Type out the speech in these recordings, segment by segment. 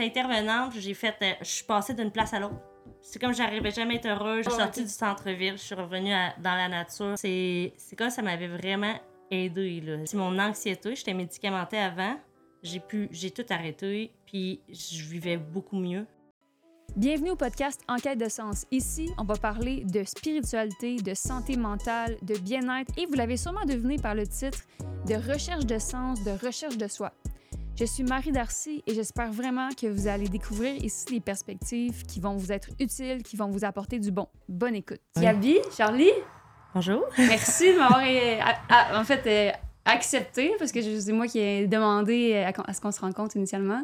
j'étais intervenante, j'ai fait, euh, je suis passée d'une place à l'autre. C'est comme j'arrivais jamais à être heureuse. Je suis Oh, sortie du centre-ville, je suis revenue à- dans la nature. C'est c'est comme ça m'avait vraiment aidé. Là. C'est mon anxiété, j'étais médicamentée avant. J'ai pu, j'ai tout arrêté, puis je vivais beaucoup mieux. Bienvenue au podcast Enquête de sens. Ici, on va parler de spiritualité, de santé mentale, de bien-être et vous l'avez sûrement deviné par le titre, de recherche de sens, de recherche de soi. Je suis Marie Darcy et j'espère vraiment que vous allez découvrir ici des perspectives qui vont vous être utiles, qui vont vous apporter du bon. Bonne écoute. Oui. Gabi, Charlie, Bonjour. merci de m'avoir euh, en fait euh, accepté parce que c'est moi qui ai demandé euh, à, à ce qu'on se rencontre initialement.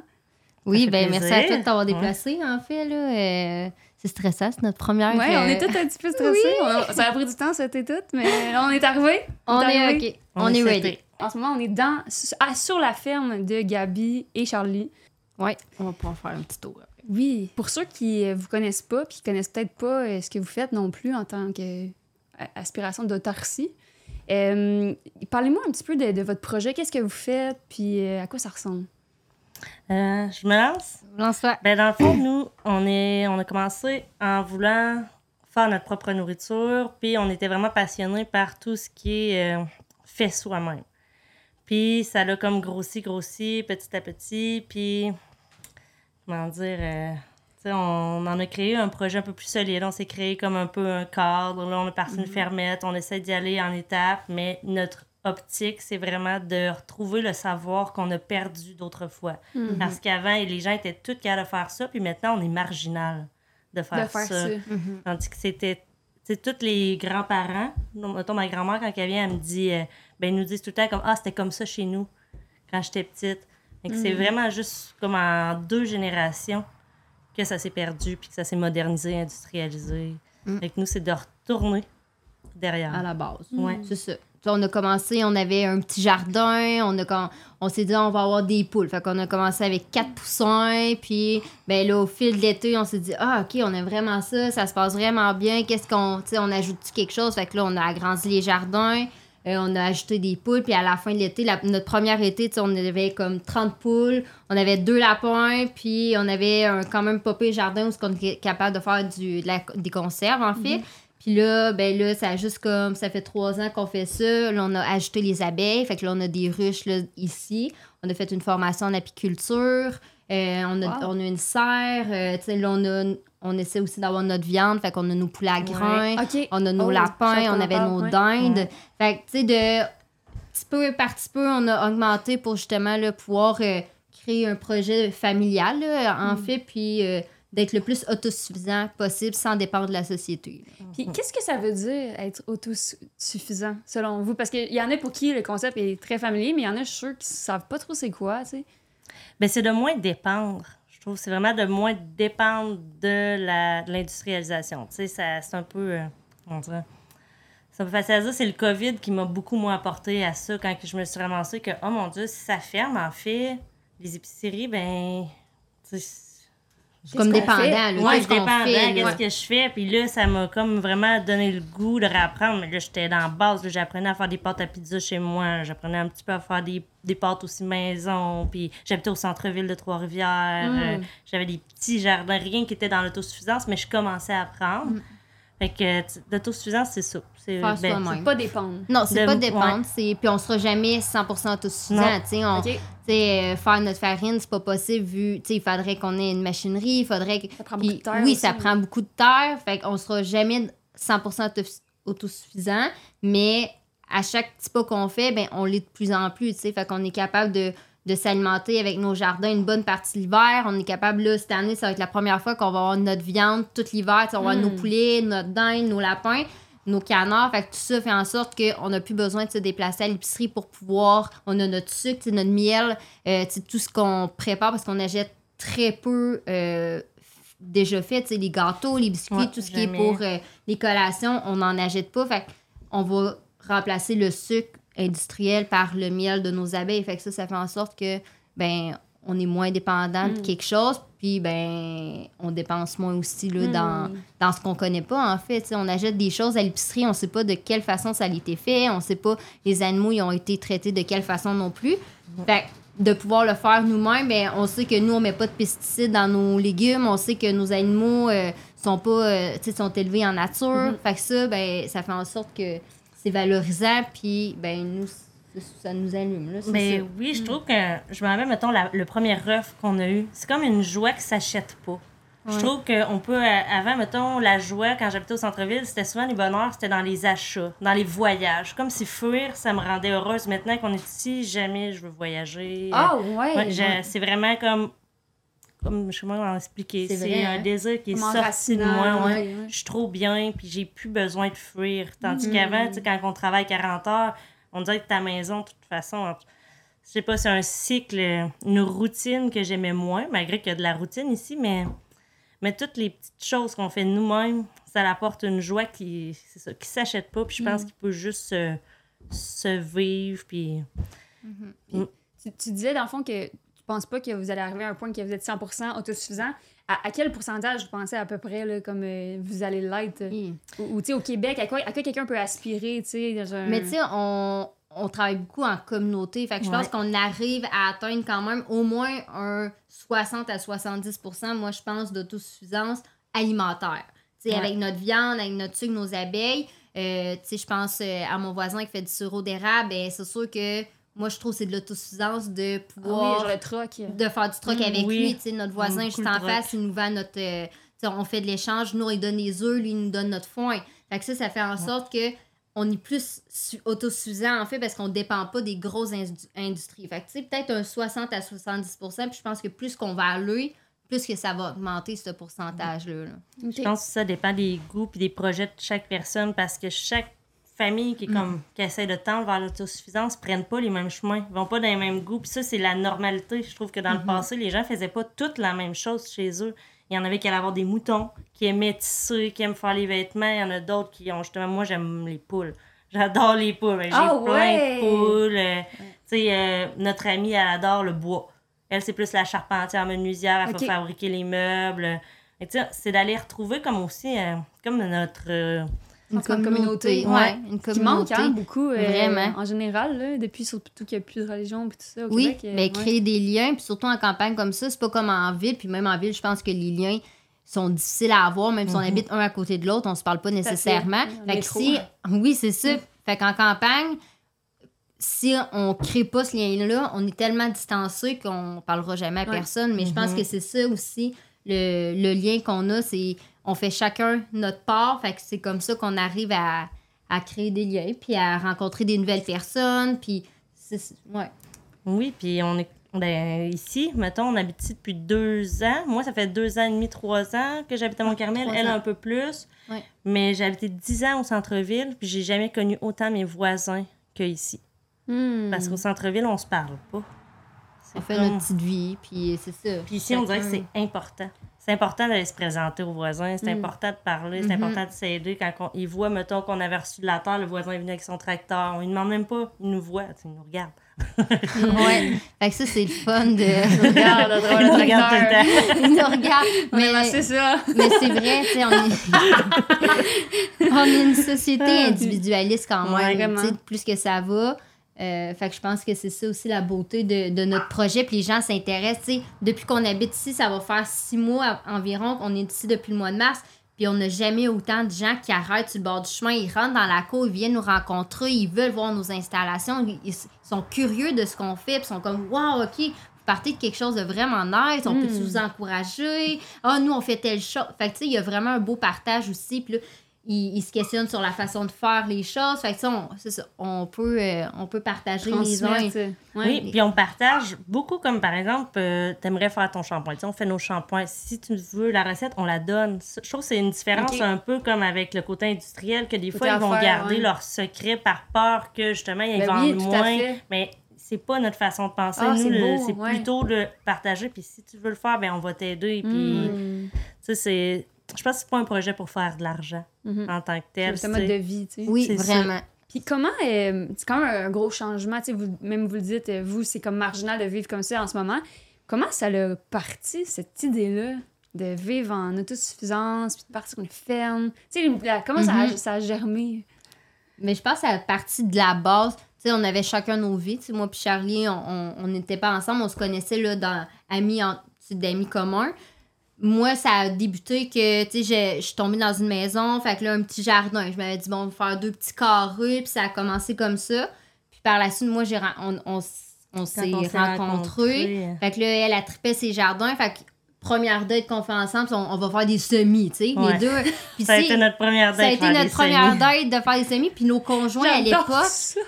Oui, ben merci à toi de t'avoir Ouais. déplacé, en fait. Là, Euh, c'est stressant, c'est notre première. Ouais, on euh, est tous un petit peu stressés. On- ça a pris du temps, c'était tout, mais là, on est arrivé. On est. OK. On, est ready. setés. En ce moment, on est dans, ah, sur la ferme de Gabi et Charlie. Ouais, on va pouvoir faire un petit tour. Oui. Pour ceux qui ne vous connaissent pas, puis qui connaissent peut-être pas euh, ce que vous faites non plus en tant qu'aspiration d'autarcie, euh, parlez-moi un petit peu de, de votre projet. Qu'est-ce que vous faites, puis euh, à quoi ça ressemble? Euh, je me lance? Lance-toi. Ben, dans le fond, nous, on, est, on a commencé en voulant faire notre propre nourriture, puis on était vraiment passionnés par tout ce qui est euh, fait soi-même. Puis ça l'a comme grossi, grossi, petit à petit, puis comment dire, euh, tu sais, on en a créé un projet un peu plus solide. On s'est créé comme un peu un cadre. Là, on a parti une fermette, on essaie d'y aller en étapes, mais notre optique, c'est vraiment de retrouver le savoir qu'on a perdu d'autrefois. Mhm. Parce qu'avant, les gens étaient tous capables de faire ça, puis maintenant, on est marginal de faire, de faire ça. ça. Mhm. Tandis que c'était. Tu sais, tous les grands-parents, mettons ma grand-mère, quand elle vient, elle me dit. euh, ben, ils nous disent tout le temps comme Ah, c'était comme ça chez nous, quand j'étais petite. Que c'est Mhm. vraiment juste comme en deux générations que ça s'est perdu, puis que ça s'est modernisé, industrialisé. Mhm. Fait que nous, c'est de retourner derrière. À la base. Ouais. C'est ça. On a commencé, on avait un petit jardin, on, s'est dit on va avoir des poules. Fait qu'on a commencé avec quatre poussins, puis ben au fil de l'été, on s'est dit ah ok, on aime vraiment ça, ça se passe vraiment bien, qu'est-ce qu'on, tu on ajoute quelque chose? Fait que là, on a agrandi les jardins, euh, on a ajouté des poules, puis à la fin de l'été, notre première été, on avait comme 30 poules, on avait deux lapins, puis on avait un quand même popé jardin où on était capable de faire du, des conserves, en fait. Puis là, ben là, ça a juste comme, ça fait trois ans qu'on fait ça. Là, on a ajouté les abeilles. Fait que là, on a des ruches là, ici. On a fait une formation en apiculture. Euh, on, a, Wow. on a une serre. Euh, tu sais, là, on, a, on essaie aussi d'avoir notre viande. Fait qu'on a nos poules à grains. On a nos Oh, lapins. On avait parle, nos ouais. dindes. Ouais. Fait que, tu sais, de petit peu par petit peu, on a augmenté pour justement là, pouvoir euh, créer un projet familial, là, en Mm. fait. Puis d'être le plus autosuffisant possible sans dépendre de la société. là. Puis qu'est-ce que ça veut dire être autosuffisant, selon vous? Parce qu'il y en a pour qui le concept est très familier, mais il y en a, je suis sûre, qui savent pas trop c'est quoi, tu sais. Ben, c'est de moins dépendre. Je trouve que c'est vraiment de moins dépendre de la- de l'industrialisation. Tu sais, ça- c'est un peu. euh, dire? C'est un peu facile à dire. C'est le COVID qui m'a beaucoup moins apporté à ça quand je me suis ramassée que, oh mon Dieu, si ça ferme, en fait, les épiceries, ben. tu sais, comme dépendant. fait? moi, je dépendant, qu'est-ce que je fais. Puis là, ça m'a comme vraiment donné le goût de réapprendre. Mais là, j'étais dans la base. J'apprenais à faire des pâtes à pizza chez moi. J'apprenais un petit peu à faire des, des pâtes aussi maison. Puis j'habitais au centre-ville de Trois-Rivières. Mm. Euh, J'avais des petits jardins, rien qui était dans l'autosuffisance, mais je commençais à apprendre. Mm. Fait que tu- l'autosuffisance, c'est ça. C'est ben, pas dépendre. Non, c'est De- pas dépendre. c'est Puis on sera jamais 100% autosuffisant. Non. tu sais, on- OK. tu sais, euh, faire notre farine, c'est pas possible vu. tu sais, Il faudrait qu'on ait une machinerie. Il faudrait que. Ça prend puis beaucoup de terre Oui, aussi. ça prend beaucoup de terre. Fait qu'on sera jamais 100% auto- autosuffisant. Mais à chaque petit pas qu'on fait, ben, on l'est de plus en plus. tu sais. Fait qu'on est capable de, de s'alimenter avec nos jardins une bonne partie de l'hiver. On est capable, là, cette année, ça va être la première fois qu'on va avoir notre viande tout l'hiver. On va avoir Mm. nos poulets, notre dinde, nos lapins nos canards. Fait que tout ça fait en sorte qu'on n'a plus besoin de se déplacer à l'épicerie pour pouvoir. On a notre sucre, notre miel, euh, tout ce qu'on prépare parce qu'on achète très peu euh, déjà fait. Les gâteaux, les biscuits, Ouais, tout ce qui est pour euh, les collations, on n'en achète pas. Fait on va remplacer le sucre industriel par le miel de nos abeilles. Fait que ça, ça fait en sorte que ben on est moins dépendant de Mm. quelque chose, puis ben on dépense moins aussi là, dans, Mm. dans ce qu'on connaît pas en fait. On achète des choses à l'épicerie, on sait pas de quelle façon ça a été fait, on sait pas les animaux ils ont été traités de quelle façon non plus. Fait que de pouvoir le faire nous-mêmes, ben, on sait que nous, on met pas de pesticides dans nos légumes, on sait que nos animaux euh, sont pas, euh, sont élevés en nature. Mhm. Fait que ça, ben, ça fait en sorte que c'est valorisant, puis ben, nous, ça, nous allume, là, c'est Mais ça. oui, je trouve que je me rappelle, mettons, la- le premier œuf qu'on a eu. C'est comme une joie qui s'achète pas. Je trouve qu'on peut, euh, avant, mettons, la joie, quand j'habitais au centre-ville, c'était souvent les bonheurs, c'était dans les achats, dans les voyages. Comme si fuir, ça me rendait heureuse. Maintenant qu'on est ici, jamais je veux voyager. Ah, ouais. Ouais, j'ai- c'est vraiment comme. Comme, je sais pas comment expliquer. C'est un hein? désir qui est sorti de moi. ouais. ouais, ouais. Je suis trop bien, puis j'ai plus besoin de fuir. Tandis Mm. qu'avant, tu sais, quand on travaille 40 heures, on dirait que ta maison, de toute façon, je sais pas, c'est un cycle, une routine que j'aimais moins, malgré qu'il y a de la routine ici, mais, mais toutes les petites choses qu'on fait nous-mêmes, ça apporte une joie qui, c'est ça, qui s'achète pas, puis je pense qu'il peut juste se, se vivre, puis... Tu, tu disais, dans le fond, que tu penses pas que vous allez arriver à un point que vous êtes 100% autosuffisant. À, à quel pourcentage vous pensez à peu près, là, comme euh, vous allez l'être? Oui. Ou, ou, tu sais, au Québec, à quoi, à quoi quelqu'un peut aspirer, tu sais, dans un... Mais tu sais, on, on travaille beaucoup en communauté. Fait que je pense qu'on arrive à atteindre quand même au moins un 60 à 70 moi, je pense, d'autosuffisance alimentaire. Tu sais, Ouais. avec notre viande, avec notre sucre, nos abeilles. Euh, tu sais, je pense euh, à mon voisin qui fait du sirop d'érable. Ben, c'est sûr que moi, je trouve que c'est de l'autosuffisance de Ah oui, pouvoir genre le troc. de faire du troc Mm, avec oui. lui. Tu sais, notre voisin Mm, juste cool en face, il nous vend notre. euh, tu sais, on fait de l'échange. Nous, il donne les œufs, lui, il nous donne notre foin. Fait que ça, ça fait en sorte que on est plus su- autosuffisant, en fait, parce qu'on dépend pas des grosses indu- industries. Fait que, tu sais, peut-être un 60 à 70% puis je pense que plus qu'on va aller, plus que ça va augmenter ce pourcentage-là. là. Je pense que ça dépend des goûts et des projets de chaque personne parce que chaque famille qui est comme qui essaie de tendre vers l'autosuffisance prennent pas les mêmes chemins, vont pas dans les mêmes goûts. Puis ça, c'est la normalité. Je trouve que dans le passé, les gens faisaient pas toutes la même chose chez eux. Il y en avait qui allaient avoir des moutons, qui aimaient tisser, qui aiment faire les vêtements. Il y en a d'autres qui ont justement. Moi, j'aime les poules. J'adore les poules. J'ai Ah plein ouais! de poules. Euh, Tu sais, euh, notre amie, elle adore le bois. Elle, c'est plus la charpentière menuisière. Elle Ok. fait fabriquer les meubles. Et tu sais, c'est d'aller retrouver comme aussi, euh, comme notre... euh, Une communauté, ouais, ouais. une Qui manque communauté. hein, beaucoup, euh, Vraiment. en général, là, depuis surtout qu'il n'y a plus de religion et tout ça au Oui, Québec. euh, mais ouais. créer des liens, puis surtout en campagne comme ça, c'est pas comme en ville. Puis même en ville, je pense que les liens sont difficiles à avoir, même si on habite un à côté de l'autre, on se parle pas nécessairement. Fait que si, oui, c'est ça. Fait qu'en campagne, si on crée pas ce lien-là, on est tellement distancé qu'on parlera jamais à personne. Mais je pense que c'est ça aussi, le, le lien qu'on a, c'est on fait chacun notre part. Fait que c'est comme ça qu'on arrive à, à créer des liens, puis à rencontrer des nouvelles personnes, puis c'est... Ouais. Oui, puis on est ben, ici, mettons, on habite ici depuis deux ans. Moi, ça fait deux ans et demi, trois ans que j'habite à Mont-Carmel. trois Elle, un peu plus. Mais j'ai habité dix ans au centre-ville, puis j'ai jamais connu autant mes voisins qu'ici. Hmm. Parce qu'au centre-ville, on se parle pas. On fait comme- notre petite vie, puis c'est ça. Puis ici, on dirait que c'est important. C'est important d'aller se présenter aux voisins, c'est Mm. important de parler, c'est Mhm. important de s'aider. Quand on- ils voient, mettons, qu'on avait reçu de la terre, le voisin est venu avec son tracteur. On ne demande même pas, il nous voit, il nous regarde. Ouais. Fait que ça, c'est le fun de. Regarde, Il le nous regarde tout le temps. Il nous regarde. Mais Mais, c'est ça. mais c'est vrai, tu sais, on est... on est une société individualiste quand même. vraiment. tu sais, plus que ça va. Euh, fait que je pense que c'est ça aussi la beauté de, de notre projet. Puis les gens s'intéressent. Depuis qu'on habite ici, ça va faire six mois environ qu'on est ici depuis le mois de mars. Puis on n'a jamais autant de gens qui arrêtent sur le bord du chemin. Ils rentrent dans la cour, ils viennent nous rencontrer, ils veulent voir nos installations. Ils, sont curieux de ce qu'on fait. Puis ils sont comme, waouh, OK, vous partez de quelque chose de vraiment nice. On peut Mm. vous encourager? Ah, nous, on fait telle chose. Fait que tu sais, il y a vraiment un beau partage aussi. Puis là, ils, ils se questionnent sur la façon de faire les choses. Fait que ça, on, c'est ça, on peut, euh, on peut partager les uns. Ouais. Oui, puis on partage beaucoup, comme par exemple, euh, t'aimerais faire ton shampoing. On fait nos shampoings. Si tu veux la recette, on la donne. Je trouve que c'est une différence un peu comme avec le côté industriel, que des fois, ils vont garder ouais. leur secret par peur que justement, ils Ben vendent oui, tout à moins. fait. Mais c'est pas notre façon de penser. Ah, Nous, c'est ouais. plutôt de partager. Puis si tu veux le faire, ben on va t'aider. Puis, Hmm. tu sais, c'est. Je pense que c'est pas un projet pour faire de l'argent Mhm. en tant que C'est tel. un mode c'est- de vie, tu sais. Oui, C'est ça. vraiment. Puis comment, euh, c'est quand même un gros changement, tu sais, vous, même vous le dites, euh, vous, c'est comme marginal de vivre comme ça en ce moment. Comment ça l'a parti, cette idée-là, de vivre en autosuffisance, puis de partir une ferme? Tu sais, la- comment ça, a, Mhm. ça a germé? Mais je pense à la partie de la base. Tu sais, on avait chacun nos vies. Tu sais, moi puis Charlie, on- on on n'était pas ensemble. On se connaissait là, dans amis, en, d'amis communs. Moi, ça a débuté que, tu sais, je- suis tombée dans une maison, fait que là, un petit jardin. Je m'avais dit, bon, on va faire deux petits carrés, puis ça a commencé comme ça. Puis par la suite, moi, j'ai, on, on, on s'est on s'est rencontrés. Fait que là, elle a trippé ses jardins. Fait que première date qu'on fait ensemble, on, on va faire des semis, tu sais, Ouais. les deux. Puis Ça a été notre première date. ça a été notre première semis. date de faire des semis. Puis nos conjoints, à l'époque,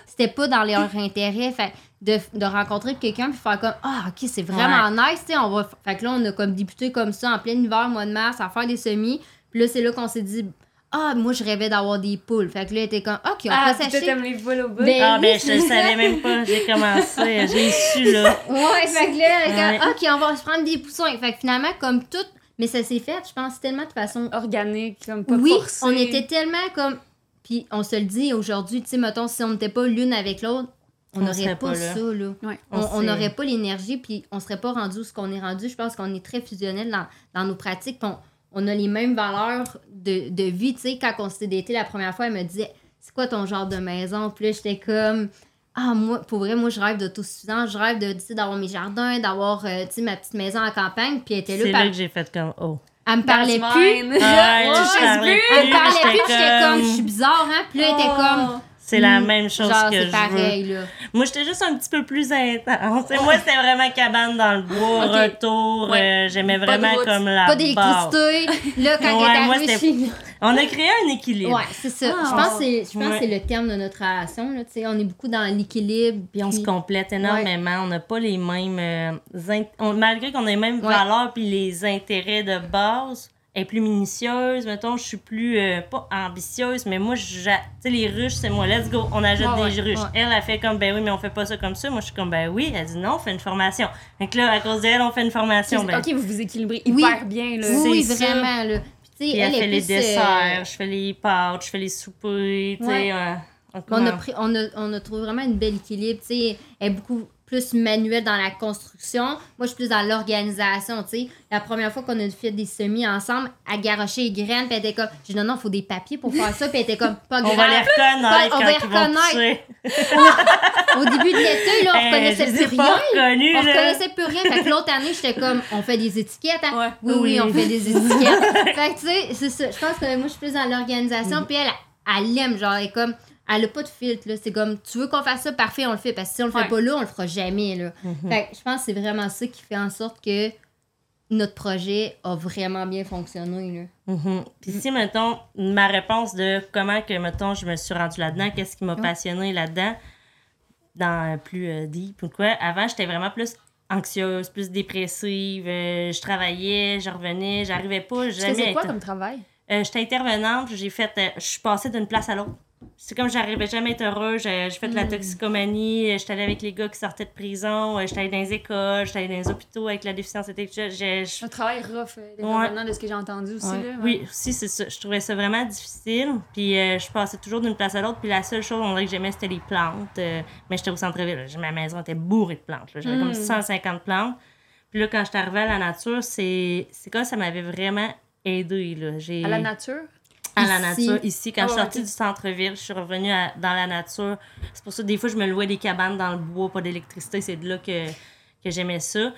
c'était pas dans leur intérêt. Fait de, de rencontrer quelqu'un puis faire comme Ah, ok, c'est vraiment nice, tu sais, on va. Fait que là, on a comme débuté comme ça en plein hiver, mois de mars, à faire des semis. Puis là, c'est là qu'on s'est dit Ah, moi, je rêvais d'avoir des poules. Fait que là, elle était comme Ok, on Ah, peut s'acheter. t'aimes les poules au bout? Ben, Ah, oui, ben, je le savais même pas. J'ai commencé. J'ai su, là. Ouais, fait que là, elle était Ouais. comme, ok, on va se prendre des poussins. Fait que finalement, comme tout, mais ça s'est fait, je pense, tellement de façon Organique, comme pas oui, on était tellement comme. Puis on se le dit aujourd'hui, tu sais, mettons, si on n'était pas l'une avec l'autre, on n'aurait pas, ça, là. Ouais. On s'est- n'aurait pas l'énergie, puis on serait pas rendu où ce qu'on est rendu. Je pense qu'on est très fusionnel dans, dans nos pratiques, on, on a les mêmes valeurs de, de vie. Tu sais, quand on s'était daté la première fois, elle me disait C'est quoi ton genre de maison Puis là, j'étais comme. Ah, moi, pour vrai, moi, je rêve d'autosuffisance. Je rêve de, tu sais, d'avoir mes jardins, d'avoir, euh, tu sais, ma petite maison à campagne. Puis elle était là, C'est là que j'ai fait comme, oh. elle me parlait plus. Ah, je parlais Elle me plus, parlait plus, j'étais comme, je suis comme- bizarre, hein? Puis là, elle était comme, C'est la Hmm, même chose genre, que je veux. pareil, là. Moi, j'étais juste un petit peu plus intense. Moi, c'était vraiment cabane dans le bois, retour. Ouais. euh, J'aimais vraiment route. comme la Pas d'électricité. Là, quand Ouais, moi, chez. On a créé un équilibre. Ouais, c'est ça. Ah. je pense que c'est- je pense que Ouais. c'est le terme de notre relation, là. On est beaucoup dans l'équilibre. Puis on se complète énormément. On n'a pas les mêmes. euh, int- on- malgré qu'on a les mêmes valeurs puis les intérêts de base, est plus minutieuse. Mettons, je suis plus. euh, pas ambitieuse, mais moi, tu sais, les ruches, c'est moi. Let's go. On ajoute Ouais, des ouais, ruches. ouais. Elle, a fait comme, ben oui, mais on fait pas ça comme ça. Moi, je suis comme, ben oui. Elle dit non, on fait une formation. Donc là, à cause d'elle, on fait une formation. Ben, Ok, vous vous équilibrez Oui. hyper bien, là. Oui, vraiment, là. Puis, tu sais, Puis elle, elle, fait les euh, desserts, je fais les pâtes, je fais les soupers, tu sais. Euh, on on, a pris, on, a, on a trouvé vraiment une belle équilibre. Tu sais, elle est beaucoup plus manuelle dans la construction. Moi, je suis plus dans l'organisation. Tu sais, la première fois qu'on a fait des semis ensemble, elle garochait les graines, puis elle était comme, j'ai dit non, non, il faut des papiers pour faire ça, puis elle était comme, pas On grave. va les reconnaître On quand va les vont reconnaître. Au début de l'été, là, on Eh, reconnaissait plus rien. On reconnaissait plus rien. Fait que l'autre année, j'étais comme, on fait des étiquettes. Hein? Ouais. Oui, oui, Oui. on fait des étiquettes. fait que, tu sais, c'est ça. Je pense que moi, je suis plus dans l'organisation. Puis elle, elle aime, genre, elle est comme, elle a pas de filtre, là. C'est comme, tu veux qu'on fasse ça, parfait, on le fait. Parce que si on le fait Ouais. pas là, on le fera jamais, là. Mhm. Fait que je pense que c'est vraiment ça qui fait en sorte que notre projet a vraiment bien fonctionné, là. Mhm. Puis si, mettons, ma réponse de comment que, mettons, je me suis rendue là-dedans, qu'est-ce qui m'a Ouais. passionné là-dedans, dans plus euh, deep ou quoi, avant, j'étais vraiment plus anxieuse, plus dépressive, euh, je travaillais, je revenais, j'arrivais pas, Tu jamais faisais quoi comme travail? Euh, j'étais intervenante, j'ai fait, euh, je suis passée d'une place à l'autre. C'est comme j'arrivais jamais à être heureuse. J'ai fait de la toxicomanie, euh, j'étais allée avec les gars qui sortaient de prison, j'étais allée dans les écoles, j'étais allée dans les hôpitaux avec la déficience intellectuelle. J'ai- je- Un travail rough, euh, des Ouais. de ce que j'ai entendu aussi, Ouais. là. Oui, aussi, c'est ça. Je trouvais ça vraiment difficile. Puis euh, je passais toujours d'une place à l'autre. Puis la seule chose, on dirait que j'aimais, c'était les plantes. Euh, mais j'étais au centre-ville. Ma maison était bourrée de plantes. J'avais Mm. comme 150 plantes. Puis là, quand j'étais arrivée à la nature, c'est c'est comme ça m'avait vraiment aidé. Là. J'ai- À la nature? À la Ici. nature ici. Quand Ah je suis ouais, sortie du centre-ville, je suis revenue à- dans la nature. C'est pour ça que des fois, je me louais des cabanes dans le bois, pas d'électricité. C'est de là que, que j'aimais ça.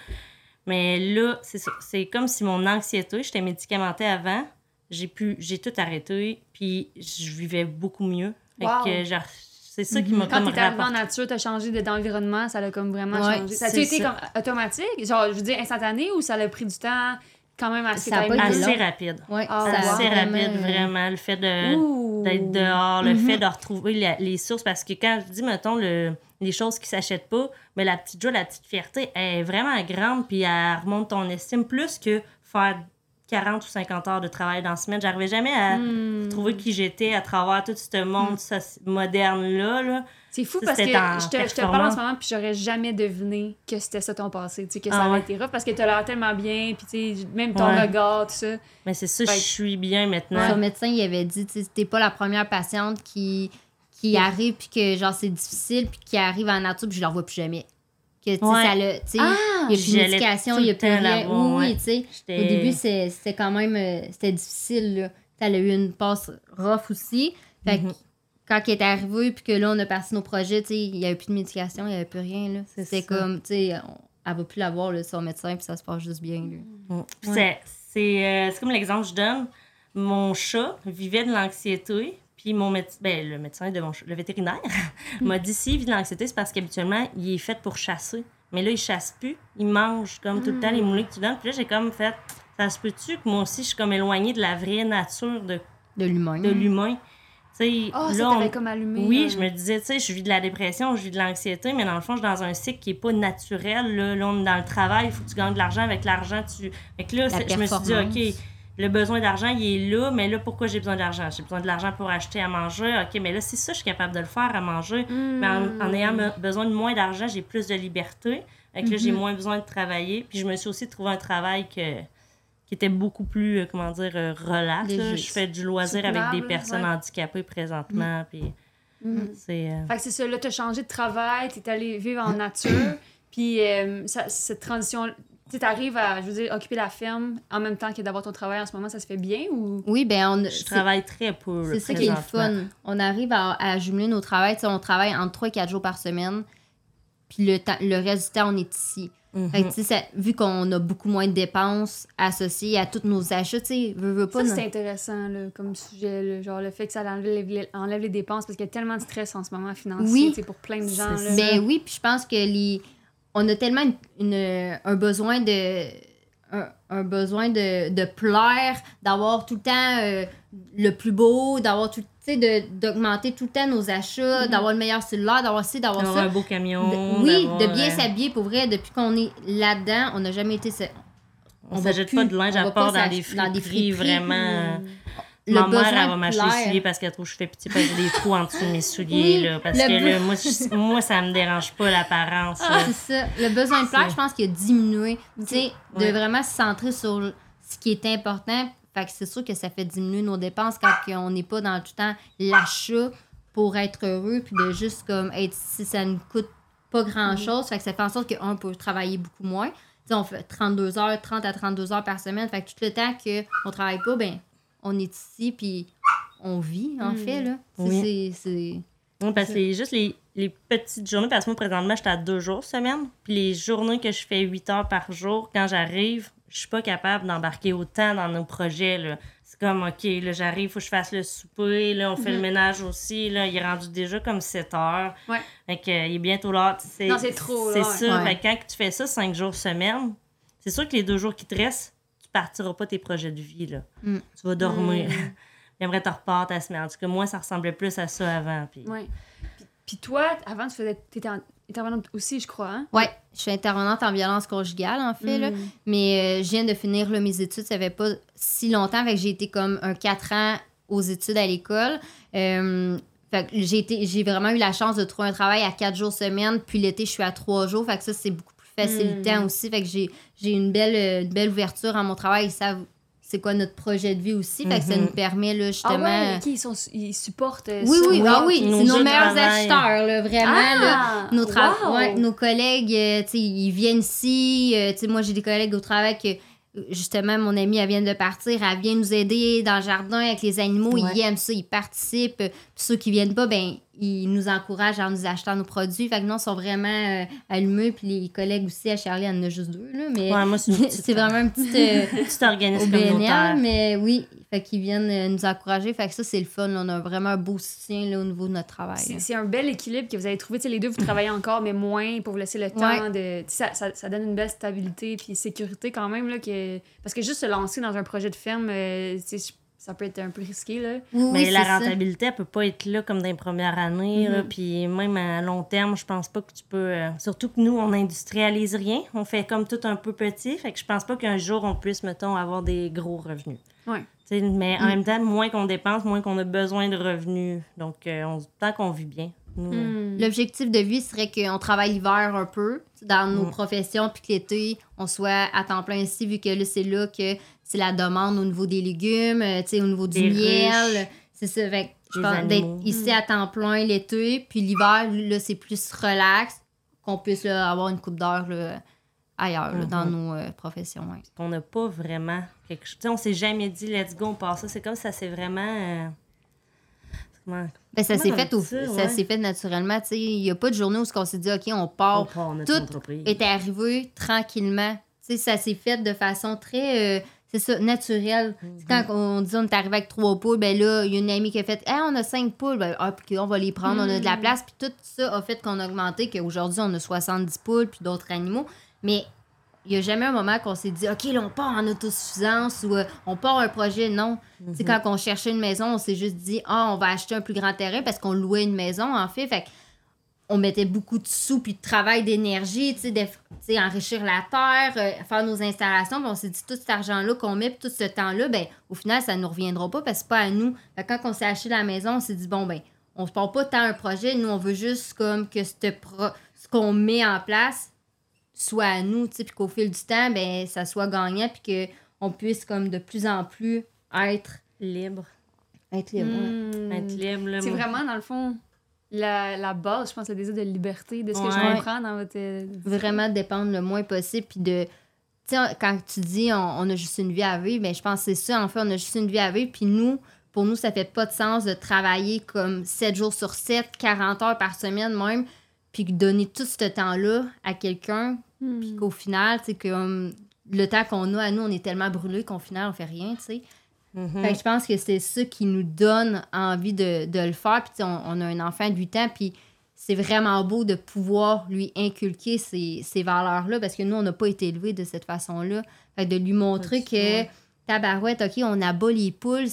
Mais là, c'est comme si mon anxiété, j'étais médicamentée avant, j'ai pu j'ai tout arrêté, puis je vivais beaucoup mieux. Fait Wow. que, genre, c'est ça qui m'a Quand t'es arrivé en nature, t'as changé de- d'environnement, ça l'a comme vraiment Ouais, changé. Ça a été ça. comme automatique? Genre, je veux dire, instantané ou ça a pris du temps? Quand même assez Ça a pas été Assez long. rapide. Ouais, ça a Assez vraiment- rapide, vraiment. Le fait de... D'être dehors, le Mhm. fait de retrouver la- les sources. Parce que quand je dis, mettons, le, les choses qui s'achètent pas, mais la petite joie, la petite fierté, elle est vraiment grande, puis elle remonte ton estime plus que faire 40 ou 50 heures de travail dans la semaine. J'arrivais jamais à Hmm. trouver qui j'étais à travers tout ce monde soci- moderne-là. Là. C'est fou parce que je te, je te parle en ce moment puis j'aurais jamais deviné que c'était ça ton passé, tu sais, que ça Ah avait ouais. été rough parce que t'as l'air tellement bien puis tu sais, même ton Ouais. regard, tout ça. Mais c'est ça, Fait je suis bien maintenant. Son médecin, il avait dit, tu sais, t'es pas la première patiente qui, qui arrive puis que genre c'est difficile puis qui arrive en nature puis je la revois plus jamais. Que tu sais, Ouais. ça le, tu sais, Ah! il y a plus tout il y a plus rien. Oui, oui, ouais. tu sais. Au début, c'était quand même, euh, c'était difficile, là. A eu une passe rough aussi. Fait que Mhm. Quand il est arrivé, puis que là, on a passé nos projets, tu sais, il n'y avait plus de médication, il n'y avait plus rien, là. C'est comme, tu sais, on- elle va plus l'avoir, son médecin, puis ça se passe juste bien, là. Mm. Puis c'est- C'est euh, c'est comme l'exemple que je donne. Mon chat vivait de l'anxiété, puis mon médecin, ben, le médecin de mon chat, le vétérinaire, m'a dit s'il vit de l'anxiété, c'est parce qu'habituellement, il est fait pour chasser. Mais là, il chasse plus. Il mange comme tout le temps les moulins que tu donnes. Puis là, j'ai comme fait, ça se peut-tu que moi aussi, je suis comme éloignée de la vraie nature de, De l'humain. de l'humain? Tu sais, Ah, ça là, on- comme allumé. oui, euh, je me disais, tu sais, je vis de la dépression, je vis de l'anxiété, mais dans le fond, je suis dans un cycle qui est pas naturel. Là, Là, on est dans le travail, il faut que tu gagnes de l'argent. Avec l'argent, tu. Fait que là, je me suis dit. OK, le besoin d'argent, il est là, mais là, pourquoi j'ai besoin d'argent? J'ai besoin de l'argent pour acheter à manger. OK, mais là, c'est ça, je suis capable de le faire à manger. Mais en, en ayant me- besoin de moins d'argent, j'ai plus de liberté. Fait que là, j'ai moins besoin de travailler. Puis je me suis aussi trouvé un travail que qui était beaucoup plus, euh, comment dire, euh, relax. là. Je fais du loisir avec des personnes ouais. handicapées présentement. Puis Mhm. c'est... euh, Fait que c'est ça, là, t'as changé de travail, t'es allé vivre en nature, puis euh, ça- cette transition, tu sais, t'arrives à, je veux dire, occuper la ferme en même temps que d'avoir ton travail en ce moment, ça se fait bien ou... Oui, ben, on. Je travaille très peu. C'est ça qui est le fun. On arrive à, à jumeler nos travails. On travaille entre 3 et 4 jours par semaine. Puis le, temps- le reste du temps, on est ici. Mhm. Fait que, ça- vu qu'on a beaucoup moins de dépenses associées à tous nos achats, tu sais, veux, veux pas. Ça, non- c'est intéressant là, comme sujet, là, genre le fait que ça enlève les, enlève les dépenses parce qu'il y a tellement de stress en ce moment financier Oui. pour plein de gens. Là. Ben oui, puis je pense que les... on a tellement une, une- un besoin de un, un besoin de, de plaire, d'avoir tout le temps euh, le plus beau, d'avoir tout, de- d'augmenter tout le temps nos achats, d'avoir le meilleur cellulaire, d'avoir ci, d'avoir ça. un beau camion. De- oui, de bien euh, s'habiller pour vrai. Depuis qu'on est là-dedans, on n'a jamais été. On va s'achète pas de linge à part dans des dans des friperies, vraiment. Le Ma mère, elle va m'acheter des souliers parce qu'elle trouve que je fais pitié parce que j'ai des trous en dessous de mes souliers. Oui, là, parce que be- là, moi, je- moi, ça me dérange pas l'apparence. là. C'est ça. Le besoin de plaire, je pense qu'il a diminué. Tu sais, de vraiment se centrer sur ce qui est important. Fait que c'est sûr que ça fait diminuer nos dépenses quand on n'est pas dans tout le temps l'achat pour être heureux, puis de juste comme être ici, ça ne coûte pas grand-chose. Fait que ça fait en sorte qu'on peut travailler beaucoup moins. Tu sais, on fait 32 heures, 30 à 32 heures par semaine. Fait que tout le temps qu'on travaille pas, ben on est ici, puis on vit, en Mm. fait, là. Oui. c'est- c'est... Oui, parce que c'est juste les, les petites journées. Parce que moi, présentement, j'étais à deux jours semaine. Puis les journées que je fais 8 heures par jour, quand j'arrive, je suis pas capable d'embarquer autant dans nos projets. là. C'est comme, OK, là, j'arrive, faut que je fasse le souper. Là, on fait le ménage aussi. Là, il est rendu déjà comme 7 heures. Ouais. Fait que, euh, il est bientôt l'heure. C'est, Non, c'est trop, C'est là, ça. ouais. Fait que quand tu fais ça 5 jours semaine, c'est sûr que les deux jours qui te restent, tu partiras pas tes projets de vie. Là. Mm. Tu vas dormir. J'aimerais te repartir ta semaine. En tout cas, moi, ça ressemblait plus à ça avant. Puis... Ouais. Puis, puis toi, avant, tu faisais, t'étais en- intervenante aussi, je crois, hein? Ouais, je suis intervenante en violence conjugale, en fait, là. Mm. Mais euh, je viens de finir là, mes études, ça fait pas si longtemps. Fait que j'ai été comme un 4 ans aux études à l'école. Euh, fait que j'ai, été, j'ai vraiment eu la chance de trouver un travail à 4 jours semaine. Puis l'été, je suis à 3 jours. Fait que ça, c'est beaucoup plus facilitant aussi. Fait que j'ai, j'ai une, belle, euh, une belle ouverture à mon travail. Ils savent c'est quoi notre projet de vie aussi? Fait que ça Mhm. nous permet, là, Ah justement... ouais, ok, ils, sont, ils supportent euh, Oui, ça. oui, Oui, ah oui, c'est nos meilleurs travail. acheteurs, là, vraiment. là. Ah! Nos, tra- wow! ouais, nos collègues, euh, tu sais, ils viennent ici. euh, tu sais, moi, j'ai des collègues au travail que, justement, mon amie, elle vient de partir. Elle vient nous aider dans le jardin avec les animaux. Ouais. Ils aiment ça, ils participent. Puis ceux qui viennent pas, ben ils nous encouragent en nous achetant nos produits. Fait que non, ils sont vraiment euh, allumés. Puis les collègues aussi, à Charlie, il y en a juste deux, là. Mais Ouais, moi, c'est vraiment un petit... euh, organisme communautaire. mais oui, fait qu'ils viennent euh, nous encourager. Fait que ça, c'est le fun. là. On a vraiment un beau soutien là, au niveau de notre travail. C'est un bel équilibre que vous avez trouvé. Tu sais, les deux, vous travaillez encore, mais moins pour vous laisser le temps de. Ça, ça, ça donne une belle stabilité puis sécurité quand même. Là, que... Parce que juste se lancer dans un projet de ferme, euh, ça peut être un peu risqué. Là. Oui, Mais la ça. rentabilité, elle peut pas être là comme dans les premières années. Mhm. Puis même à long terme, je pense pas que tu peux. euh, Surtout que nous, on n'industrialise rien. On fait comme tout un peu petit. Fait que je pense pas qu'un jour, on puisse, mettons, avoir des gros revenus. Ouais. Mais Mm. en même temps, moins qu'on dépense, moins qu'on a besoin de revenus. Donc, euh, on- tant qu'on vit bien. Nous, euh. L'objectif de vie serait qu'on travaille l'hiver un peu dans nos Mm. professions, puis que l'été, on soit à temps plein ici, vu que là, c'est là que c'est la demande au niveau des légumes, euh, tu sais, au niveau du Des miel. C'est ça. Fait je pense d'être ici à temps plein l'été, puis l'hiver, là, c'est plus relax, qu'on puisse là, avoir une coupe d'heure ailleurs, là, dans Mhm. nos euh, professions. ouais. qu'on n'a pas vraiment quelque chose. Tu sais, on s'est jamais dit, let's go, on passe ça. C'est comme ça, c'est vraiment. euh. Ben, ça s'est on fait, au- ça, ouais. fait naturellement. tu sais. Il n'y a pas de journée où on s'est dit, OK, on part. On part notre tout entreprise. est arrivé tranquillement. Tu sais, ça s'est fait de façon très, euh, c'est ça, naturelle. Mhm. Quand on dit on est arrivé avec trois poules, ben là, il y a une amie qui a fait, hey, on a cinq poules, ben, ah, puis on va les prendre, on a de la Mhm. place. Puis tout ça a fait qu'on a augmenté, qu'aujourd'hui, on a 70 poules, puis d'autres animaux. Mais il n'y a jamais un moment qu'on s'est dit, OK, là, on part en autosuffisance ou euh, on part un projet. Non. Tu sais, quand on cherchait une maison, on s'est juste dit, ah, on va acheter un plus grand terrain parce qu'on louait une maison, en fait. On mettait beaucoup de sous puis de travail, d'énergie, tu sais, enrichir la terre, euh, faire nos installations. On s'est dit, tout cet argent-là qu'on met, tout ce temps-là, ben, au final, ça ne nous reviendra pas parce que pas à nous. Fait quand on s'est acheté la maison, on s'est dit, bon, ben, on se part pas tant un projet. Nous, on veut juste comme que pro- ce qu'on met en place soit à nous, tu sais, puis qu'au fil du temps, ben, ça soit gagnant, puis qu'on puisse comme de plus en plus être, Libre. être libre. Hmm. Être libre, là. C'est vraiment, dans le fond, la, la base, je pense, le désir de liberté, de ce que je comprends dans votre. euh, vraiment dépendre le moins possible puis de tu sais quand tu dis on, on a juste une vie à vivre ben je pense que c'est ça en fait on a juste une vie à vivre puis nous pour nous ça fait pas de sens de travailler comme 7 jours sur 7 40 heures par semaine même puis que donner tout ce temps-là à quelqu'un hmm. puis qu'au final hum, le temps qu'on a à nous on est tellement brûlés qu'au final on fait rien tu sais Mhm. fait que je pense que c'est ça qui nous donne envie de, de le faire. Puis, on, on a un enfant de 8 ans, puis c'est vraiment beau de pouvoir lui inculquer ces, ces valeurs-là parce que nous, on n'a pas été élevés de cette façon-là. Fait que de lui montrer que, tabarouette, OK, on abat les poules.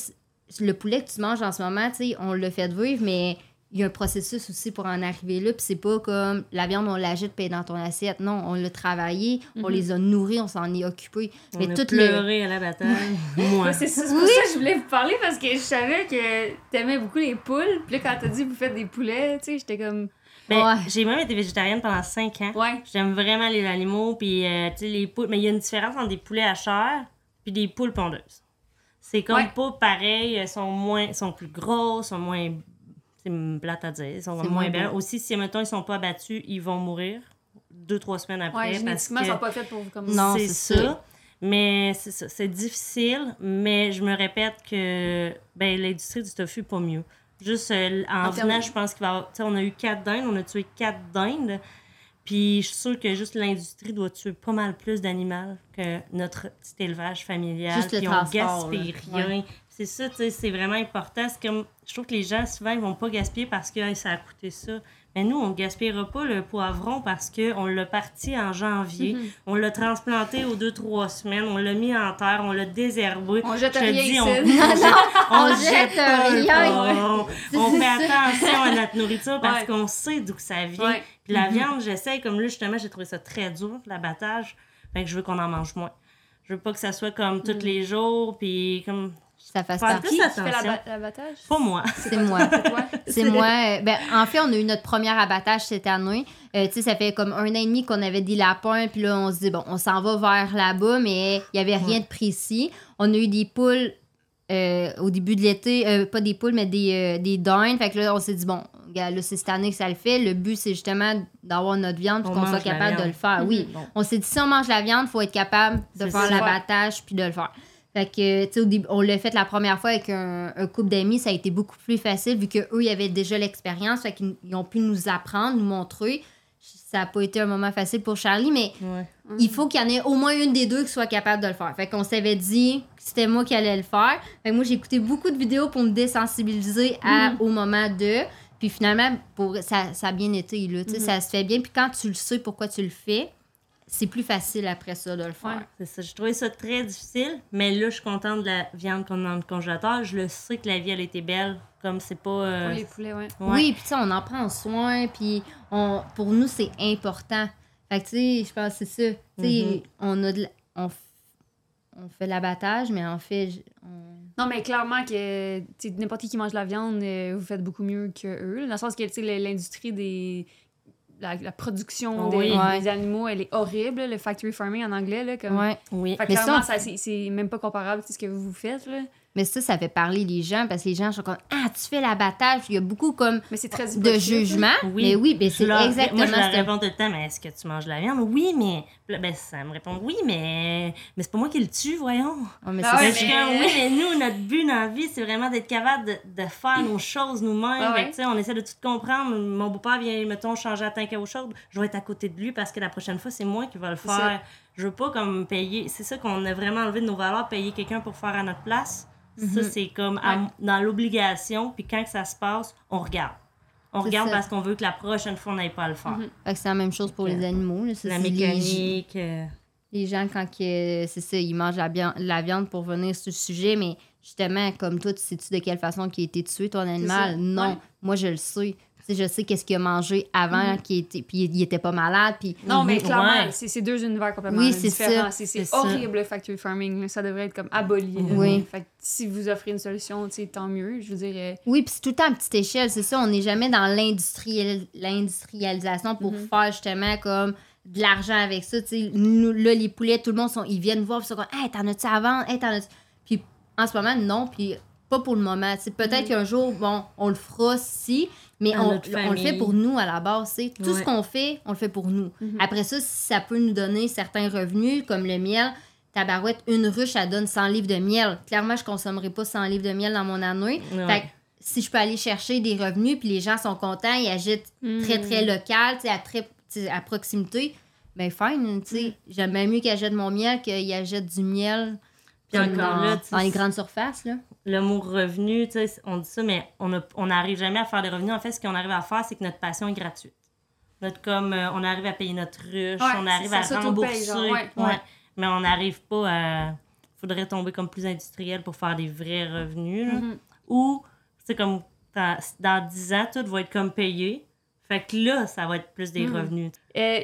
Le poulet que tu manges en ce moment, tu sais, on l'a fait vivre, mais il y a un processus aussi pour en arriver là. Puis c'est pas comme la viande, on l'agite, puis elle est dans ton assiette. Non, on l'a travaillé, on Mhm. les a nourris, on s'en est occupé. On Mais a tout le... pleuré à la bataille. Moi. C'est ça, c'est pour ça que je voulais vous parler parce que je savais que t'aimais beaucoup les poules. Puis là, quand t'as dit que vous faites des poulets, tu sais, j'étais comme. Ben, Ouais. J'ai même été végétarienne pendant 5 ans. Ouais. J'aime vraiment les animaux, puis euh, tu sais, les poules. Mais il y a une différence entre des poulets à chair puis des poules pondeuses. C'est comme Ouais. pas pareil, elles sont moins, sont plus grosses, sont moins, c'est plate à dire, elles sont C'est moins, moins belles. beau. Aussi, si mettons ils sont pas abattus, ils vont mourir deux trois semaines après Ouais, parce génétiquement, que ils sont pas faits pour vous comme Non, c'est ça. ça. Mais c'est ça, c'est difficile, mais je me répète que ben, l'industrie du tofu, pas mieux. Juste euh, en, En venant, je pense qu'il va avoir. On a eu quatre dindes, on a tué quatre dindes. Puis je suis sûre que juste l'industrie doit tuer pas mal plus d'animaux que notre petit élevage familial. Juste le on transport, gaspille rien. C'est ça, tu sais, c'est vraiment important. C'est comme, je trouve que les gens, souvent, ils vont pas gaspiller parce que Hey, ça a coûté ça. Mais nous, on ne gaspillera pas le poivron parce qu'on l'a parti en janvier. Mhm. On l'a transplanté aux deux, trois semaines. On l'a mis en terre. On l'a désherbé. On jette Je te rien dis, on, on, on jette jette rien. poivron. On C'est fait attention à notre nourriture parce Ouais. qu'on sait d'où ça vient. Ouais. Puis la viande, j'essaie, comme là, justement, j'ai trouvé ça très dur, l'abattage. Fait que je veux qu'on en mange moins. Je veux pas que ça soit comme tous les jours, puis comme... Ça fasse Faire partie. plus Qui fait l'abattage? Pas moi. C'est moi. C'est moi. euh, ben, en fait, on a eu notre premier abattage cette année. Euh, tu sais, ça fait comme un an et demi qu'on avait des lapins. Puis là, on se dit, bon, on s'en va vers là-bas, mais il n'y avait rien de précis. On a eu des poules euh, au début de l'été. euh, pas des poules, mais des, euh, des dindes. Fait que là, on s'est dit, bon, là, c'est cette année que ça le fait. Le but, c'est justement d'avoir notre viande puis On qu'on soit capable de le faire. Oui. Bon. On s'est dit, si on mange la viande, il faut être capable de C'est faire l'abattage puis de le faire. Fait que, tu sais, on l'a fait la première fois avec un, un couple d'amis, ça a été beaucoup plus facile vu qu'eux, ils avaient déjà l'expérience, fait qu'ils ils ont pu nous apprendre, nous montrer. Ça n'a pas été un moment facile pour Charlie, mais Ouais. il faut qu'il y en ait au moins une des deux qui soit capable de le faire. Fait qu'on s'avait dit que c'était moi qui allais le faire. Fait que moi, j'ai écouté beaucoup de vidéos pour me désensibiliser à, au moment de. Puis finalement, pour, ça, ça a bien été, là. Tu sais, Ça se fait bien. Puis quand tu le sais pourquoi tu le fais, c'est plus facile après ça de le faire. Ouais. C'est ça. J'ai trouvé ça très difficile, mais là, je suis contente de la viande qu'on a dans le congélateur. Je le sais que la vie, elle était belle, comme c'est pas... euh, Pour les poulets, ouais. ouais. Oui, puis tu sais, on en prend soin, puis on, pour nous, c'est important. Fait que, tu sais, je pense que c'est ça. Tu sais, Mhm. on a de la- on, f- on fait l'abattage, mais en fait, j- on- Non, mais clairement que tu sais, n'importe qui qui mange la viande, euh, vous faites beaucoup mieux que eux. Dans le sens que tu sais, le- l'industrie des. La, la production des, Oui. Ouais. des animaux, elle est horrible, le factory farming en anglais. Là, comme... ouais. Oui. Fait que Mais clairement, ça, ça, c'est, c'est même pas comparable à ce que vous faites. Là. Mais ça, ça fait parler les gens parce que les gens sont comme Ah, tu fais l'abattage. Il y a beaucoup comme Mais c'est très de hypocrite, jugement. Oui. Mais oui, mais c'est exactement Moi, je leur réponds tout le temps, mais est-ce que tu manges de la viande? Oui, mais. Ben, ça me répond, oui, mais. Mais c'est pas moi qui le tue, voyons. Ouais, mais Ah c'est ouais, Mais oui, mais nous, notre but dans la vie, c'est vraiment d'être capable de, de faire nos choses nous-mêmes. Ah ouais. On essaie de tout comprendre. Mon beau-père vient, mettons, changer la tank à eau chaude. Je vais être à côté de lui parce que la prochaine fois, c'est moi qui vais le faire. Je veux pas comme payer. C'est ça qu'on a vraiment enlevé de nos valeurs, payer quelqu'un pour faire à notre place. Ça, c'est comme à- Ouais. dans l'obligation. Puis quand que ça se passe, on regarde. On regarde ça. parce qu'on veut que la prochaine fois, on n'aille pas à le faire. Fait que c'est la même chose pour les animaux. là. Ça, La les- mécanique. euh, les gens, quand que- c'est ça, ils mangent la, bian- la viande pour venir sur le sujet, mais justement, comme toi, tu sais-tu de quelle façon il a été tué, ton animal? Non. Ouais. Moi, je le sais. Je sais qu'est-ce qu'il a mangé avant, qu'il était, puis il, était pas malade, puis... Non, mais Mhm, clairement, ouais. c'est deux univers complètement Oui, différents. ça. C'est horrible, le factory farming. là. Ça devrait être comme aboli. là. Oui. Fait que si vous offrez une solution, tu sais, tant mieux. Je veux dire, euh, Oui, puis c'est tout le temps à petite échelle, c'est ça. On n'est jamais dans l'industriel- l'industrialisation pour Mhm. faire justement comme de l'argent avec ça. Nous, là, les poulets, tout le monde, sont, ils viennent voir, ils sont comme, hey, t'en as-tu à vendre? Hey, t'en Puis en ce moment, non, puis pas pour le moment. Peut-être Mhm. qu'un jour, bon, on le fera si, mais on, on le fait pour nous à la base. Tout ce qu'on fait, on le fait pour nous. Mhm. Après ça, si ça peut nous donner certains revenus, comme le miel, tabarouette, une ruche, ça donne 100 livres de miel. Clairement, je consommerai pas 100 livres de miel dans mon année. Ouais. Fait que si je peux aller chercher des revenus, puis les gens sont contents, ils achètent très, très Mm. local, à, très, à proximité, ben fine, sais. J'aime bien mieux qu'ils achètent mon miel qu'ils achètent du miel Puis encore dans, là, tu sais, dans les grandes surfaces, là. le mot revenu, tu sais, on dit ça, mais on a- on n'arrive jamais à faire des revenus. En fait, ce qu'on arrive à faire, c'est que notre passion est gratuite. Notre, comme, euh, on arrive à payer notre ruche, Ouais, on arrive ça à rembourser. genre, ouais. ouais. Mais on n'arrive pas à... faudrait tomber comme plus industriel pour faire des vrais revenus. là. Mhm. Ou, c'est comme, dans, dans 10 ans, tout va être comme payé. Fait que là, ça va être plus des Mhm. revenus. Euh,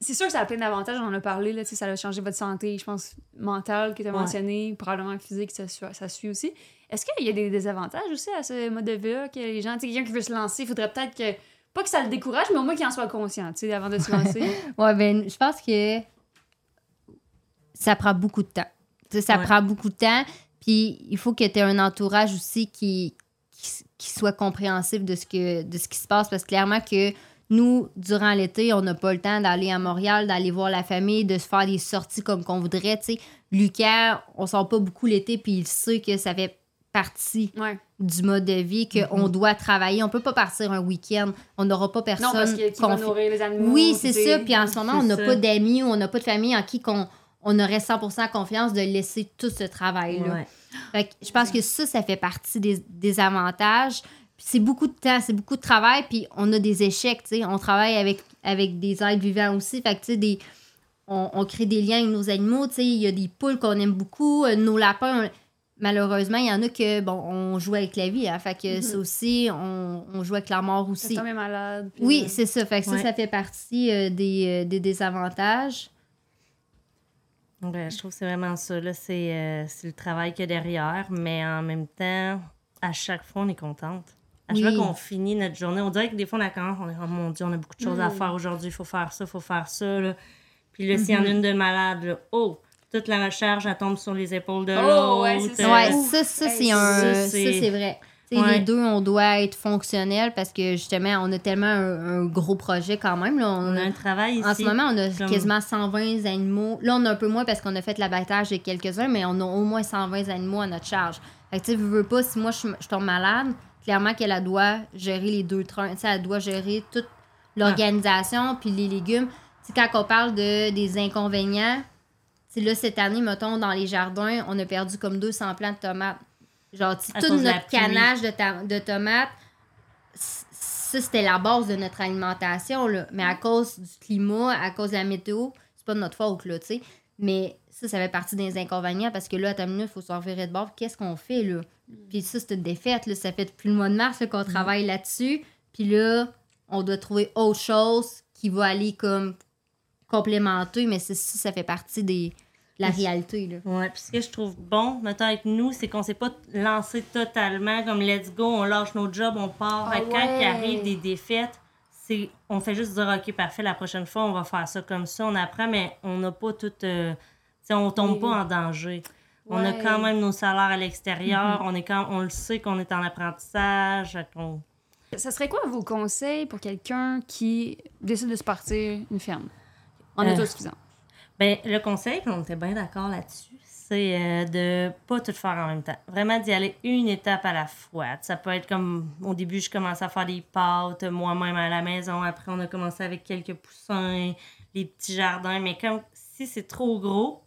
c'est sûr que ça a plein d'avantages, on en a parlé, là, tu ça a changé votre santé, je pense, mentale qui était Ouais. mentionné, probablement physique, ça, suit- ça suit aussi. Est-ce qu'il y a des désavantages aussi à ce mode de vie-là, que les gens, tu sais, quelqu'un qui veut se lancer, il faudrait peut-être que, pas que ça le décourage, mais au moins qu'il en soit conscient, tu sais, avant de se lancer? Ouais, ben, je pense que ça prend beaucoup de temps. Tu sais, ça Ouais. prend beaucoup de temps. Puis il faut que tu aies un entourage aussi qui, qui, qui soit compréhensif de ce, que, de ce qui se passe. Parce que clairement que nous, durant l'été, on n'a pas le temps d'aller à Montréal, d'aller voir la famille, de se faire des sorties comme qu'on voudrait. Tu sais, Lucas, on sort pas beaucoup l'été, puis il sait que ça fait partie ouais. du mode de vie, qu'on doit travailler. On peut pas partir un week-end. On n'aura pas personne. Non, parce que qui va nourrir les animaux. oui, c'est ça. Puis en ce moment, on n'a pas d'amis ou on n'a pas de famille en qui qu'on on aurait 100% confiance de laisser tout ce travail-là. Ouais. Je pense que ça, ça fait partie des, des avantages. C'est beaucoup de temps, c'est beaucoup de travail, puis on a des échecs, tu sais. On travaille avec, avec des êtres vivants aussi. Fait que, tu sais, des, on, on crée des liens avec nos animaux, tu sais. Il y a des poules qu'on aime beaucoup, euh, nos lapins. on- Malheureusement, il y en a que, bon, on joue avec la vie, hein. Fait que Mhm. ça aussi, on, on joue avec la mort T'es aussi. malade. puis- Oui, c'est ça. Fait que ça, Ouais. ça fait partie euh, des, euh, des désavantages. Ouais, je trouve que c'est vraiment ça. Là, c'est, euh, c'est le travail qu'il y a derrière, mais en même temps, à chaque fois, on est contente. À chaque Oui. fois qu'on finit notre journée, on dirait que des fois, on a quand on est oh mon Dieu, on a beaucoup de choses à Mm. faire aujourd'hui, il faut faire ça, il faut faire ça. Là. Puis là, s'il y en a une de malade, là, oh, toute la recharge, elle tombe sur les épaules de Oh, l'autre. ouais, c'est ça. euh, Ouais, ça, ça, Hey, c'est un. ça, Ça, c'est- c'est vrai. Ouais. Les deux, on doit être fonctionnels parce que justement, on a tellement un, un gros projet quand même. Là. On On a un travail ici. en ce moment, on a comme- quasiment 120 animaux. Là, on a un peu moins parce qu'on a fait l'abattage de quelques-uns, mais on a au moins 120 animaux à notre charge. Fait que, tu sais, veux, veux pas, si moi je, je tombe malade, clairement qu'elle elle doit gérer les deux trains. Elle doit gérer toute l'organisation puis les légumes. Quand on parle de, des inconvénients, là, cette année, mettons, dans les jardins, on a perdu comme 200 plants de tomates. Genre, tout notre canage de, de tomates, ça, c'était la base de notre alimentation, là. Mais à cause du climat, à cause de la météo, c'est pas de notre faute, là, tu sais. Mais ça, ça fait partie des inconvénients parce que là, à ta minute, il faut s'en virer de bord. Qu'est-ce qu'on fait, là? Puis ça, c'est une défaite, là. Ça fait depuis le mois de mars qu'on travaille là-dessus. Puis là, on doit trouver autre chose qui va aller comme complémenter, mais c'est ça, ça fait partie des, de la réalité, là. Ouais, puis ce que je trouve bon, mettons, avec nous, c'est qu'on s'est pas lancé totalement comme let's go, on lâche nos jobs, on part. Ah Quand il arrive des défaites, c'est on fait juste dire OK, parfait, la prochaine fois, on va faire ça comme ça, on apprend, mais on n'a pas tout. euh, tu sais, on tombe Oui. pas en danger. On a quand même nos salaires à l'extérieur. Mm-hmm. On est quand on le sait qu'on est en apprentissage. qu'on- Ça serait quoi vos conseils pour quelqu'un qui décide de se partir une ferme? En Euh, autosuffisant? Ben, le conseil, on était bien d'accord là-dessus, c'est euh, de pas tout faire en même temps. Vraiment d'y aller une étape à la fois. Ça peut être comme au début, je commençais à faire des pâtes moi-même à la maison. Après, on a commencé avec quelques poussins, les petits jardins. Mais comme si c'est trop gros.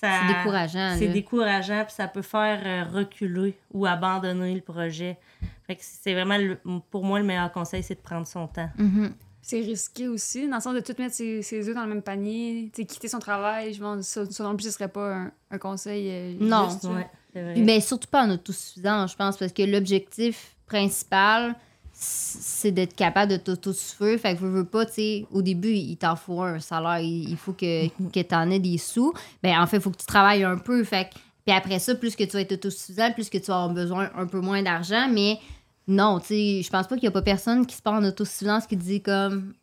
C'est décourageant. C'est là. décourageant, puis ça peut faire euh, reculer ou abandonner le projet. Fait que c'est vraiment, le- pour moi, le meilleur conseil, c'est de prendre son temps. Mhm. C'est risqué aussi, dans le sens de tout mettre ses, ses œufs dans le même panier, tu sais, quitter son travail. Je pense ça, ça non plus, ce serait pas un, un conseil. euh, Non. juste, Ouais, c'est vrai. Mais surtout pas en autosuffisance, je pense, parce que l'objectif principal, c'est d'être capable de t'autosuffire. Fait que veux, veux pas, tu sais, au début, il t'en faut un salaire, il faut que, que t'en aies des sous. Ben, en fait, il faut que tu travailles un peu. Fait que- puis après ça, plus que tu vas être autosuffisant, plus que tu vas avoir besoin un peu moins d'argent. Mais non, tu sais, je pense pas qu'il y a pas personne qui se part en autosuffisance qui dit comme,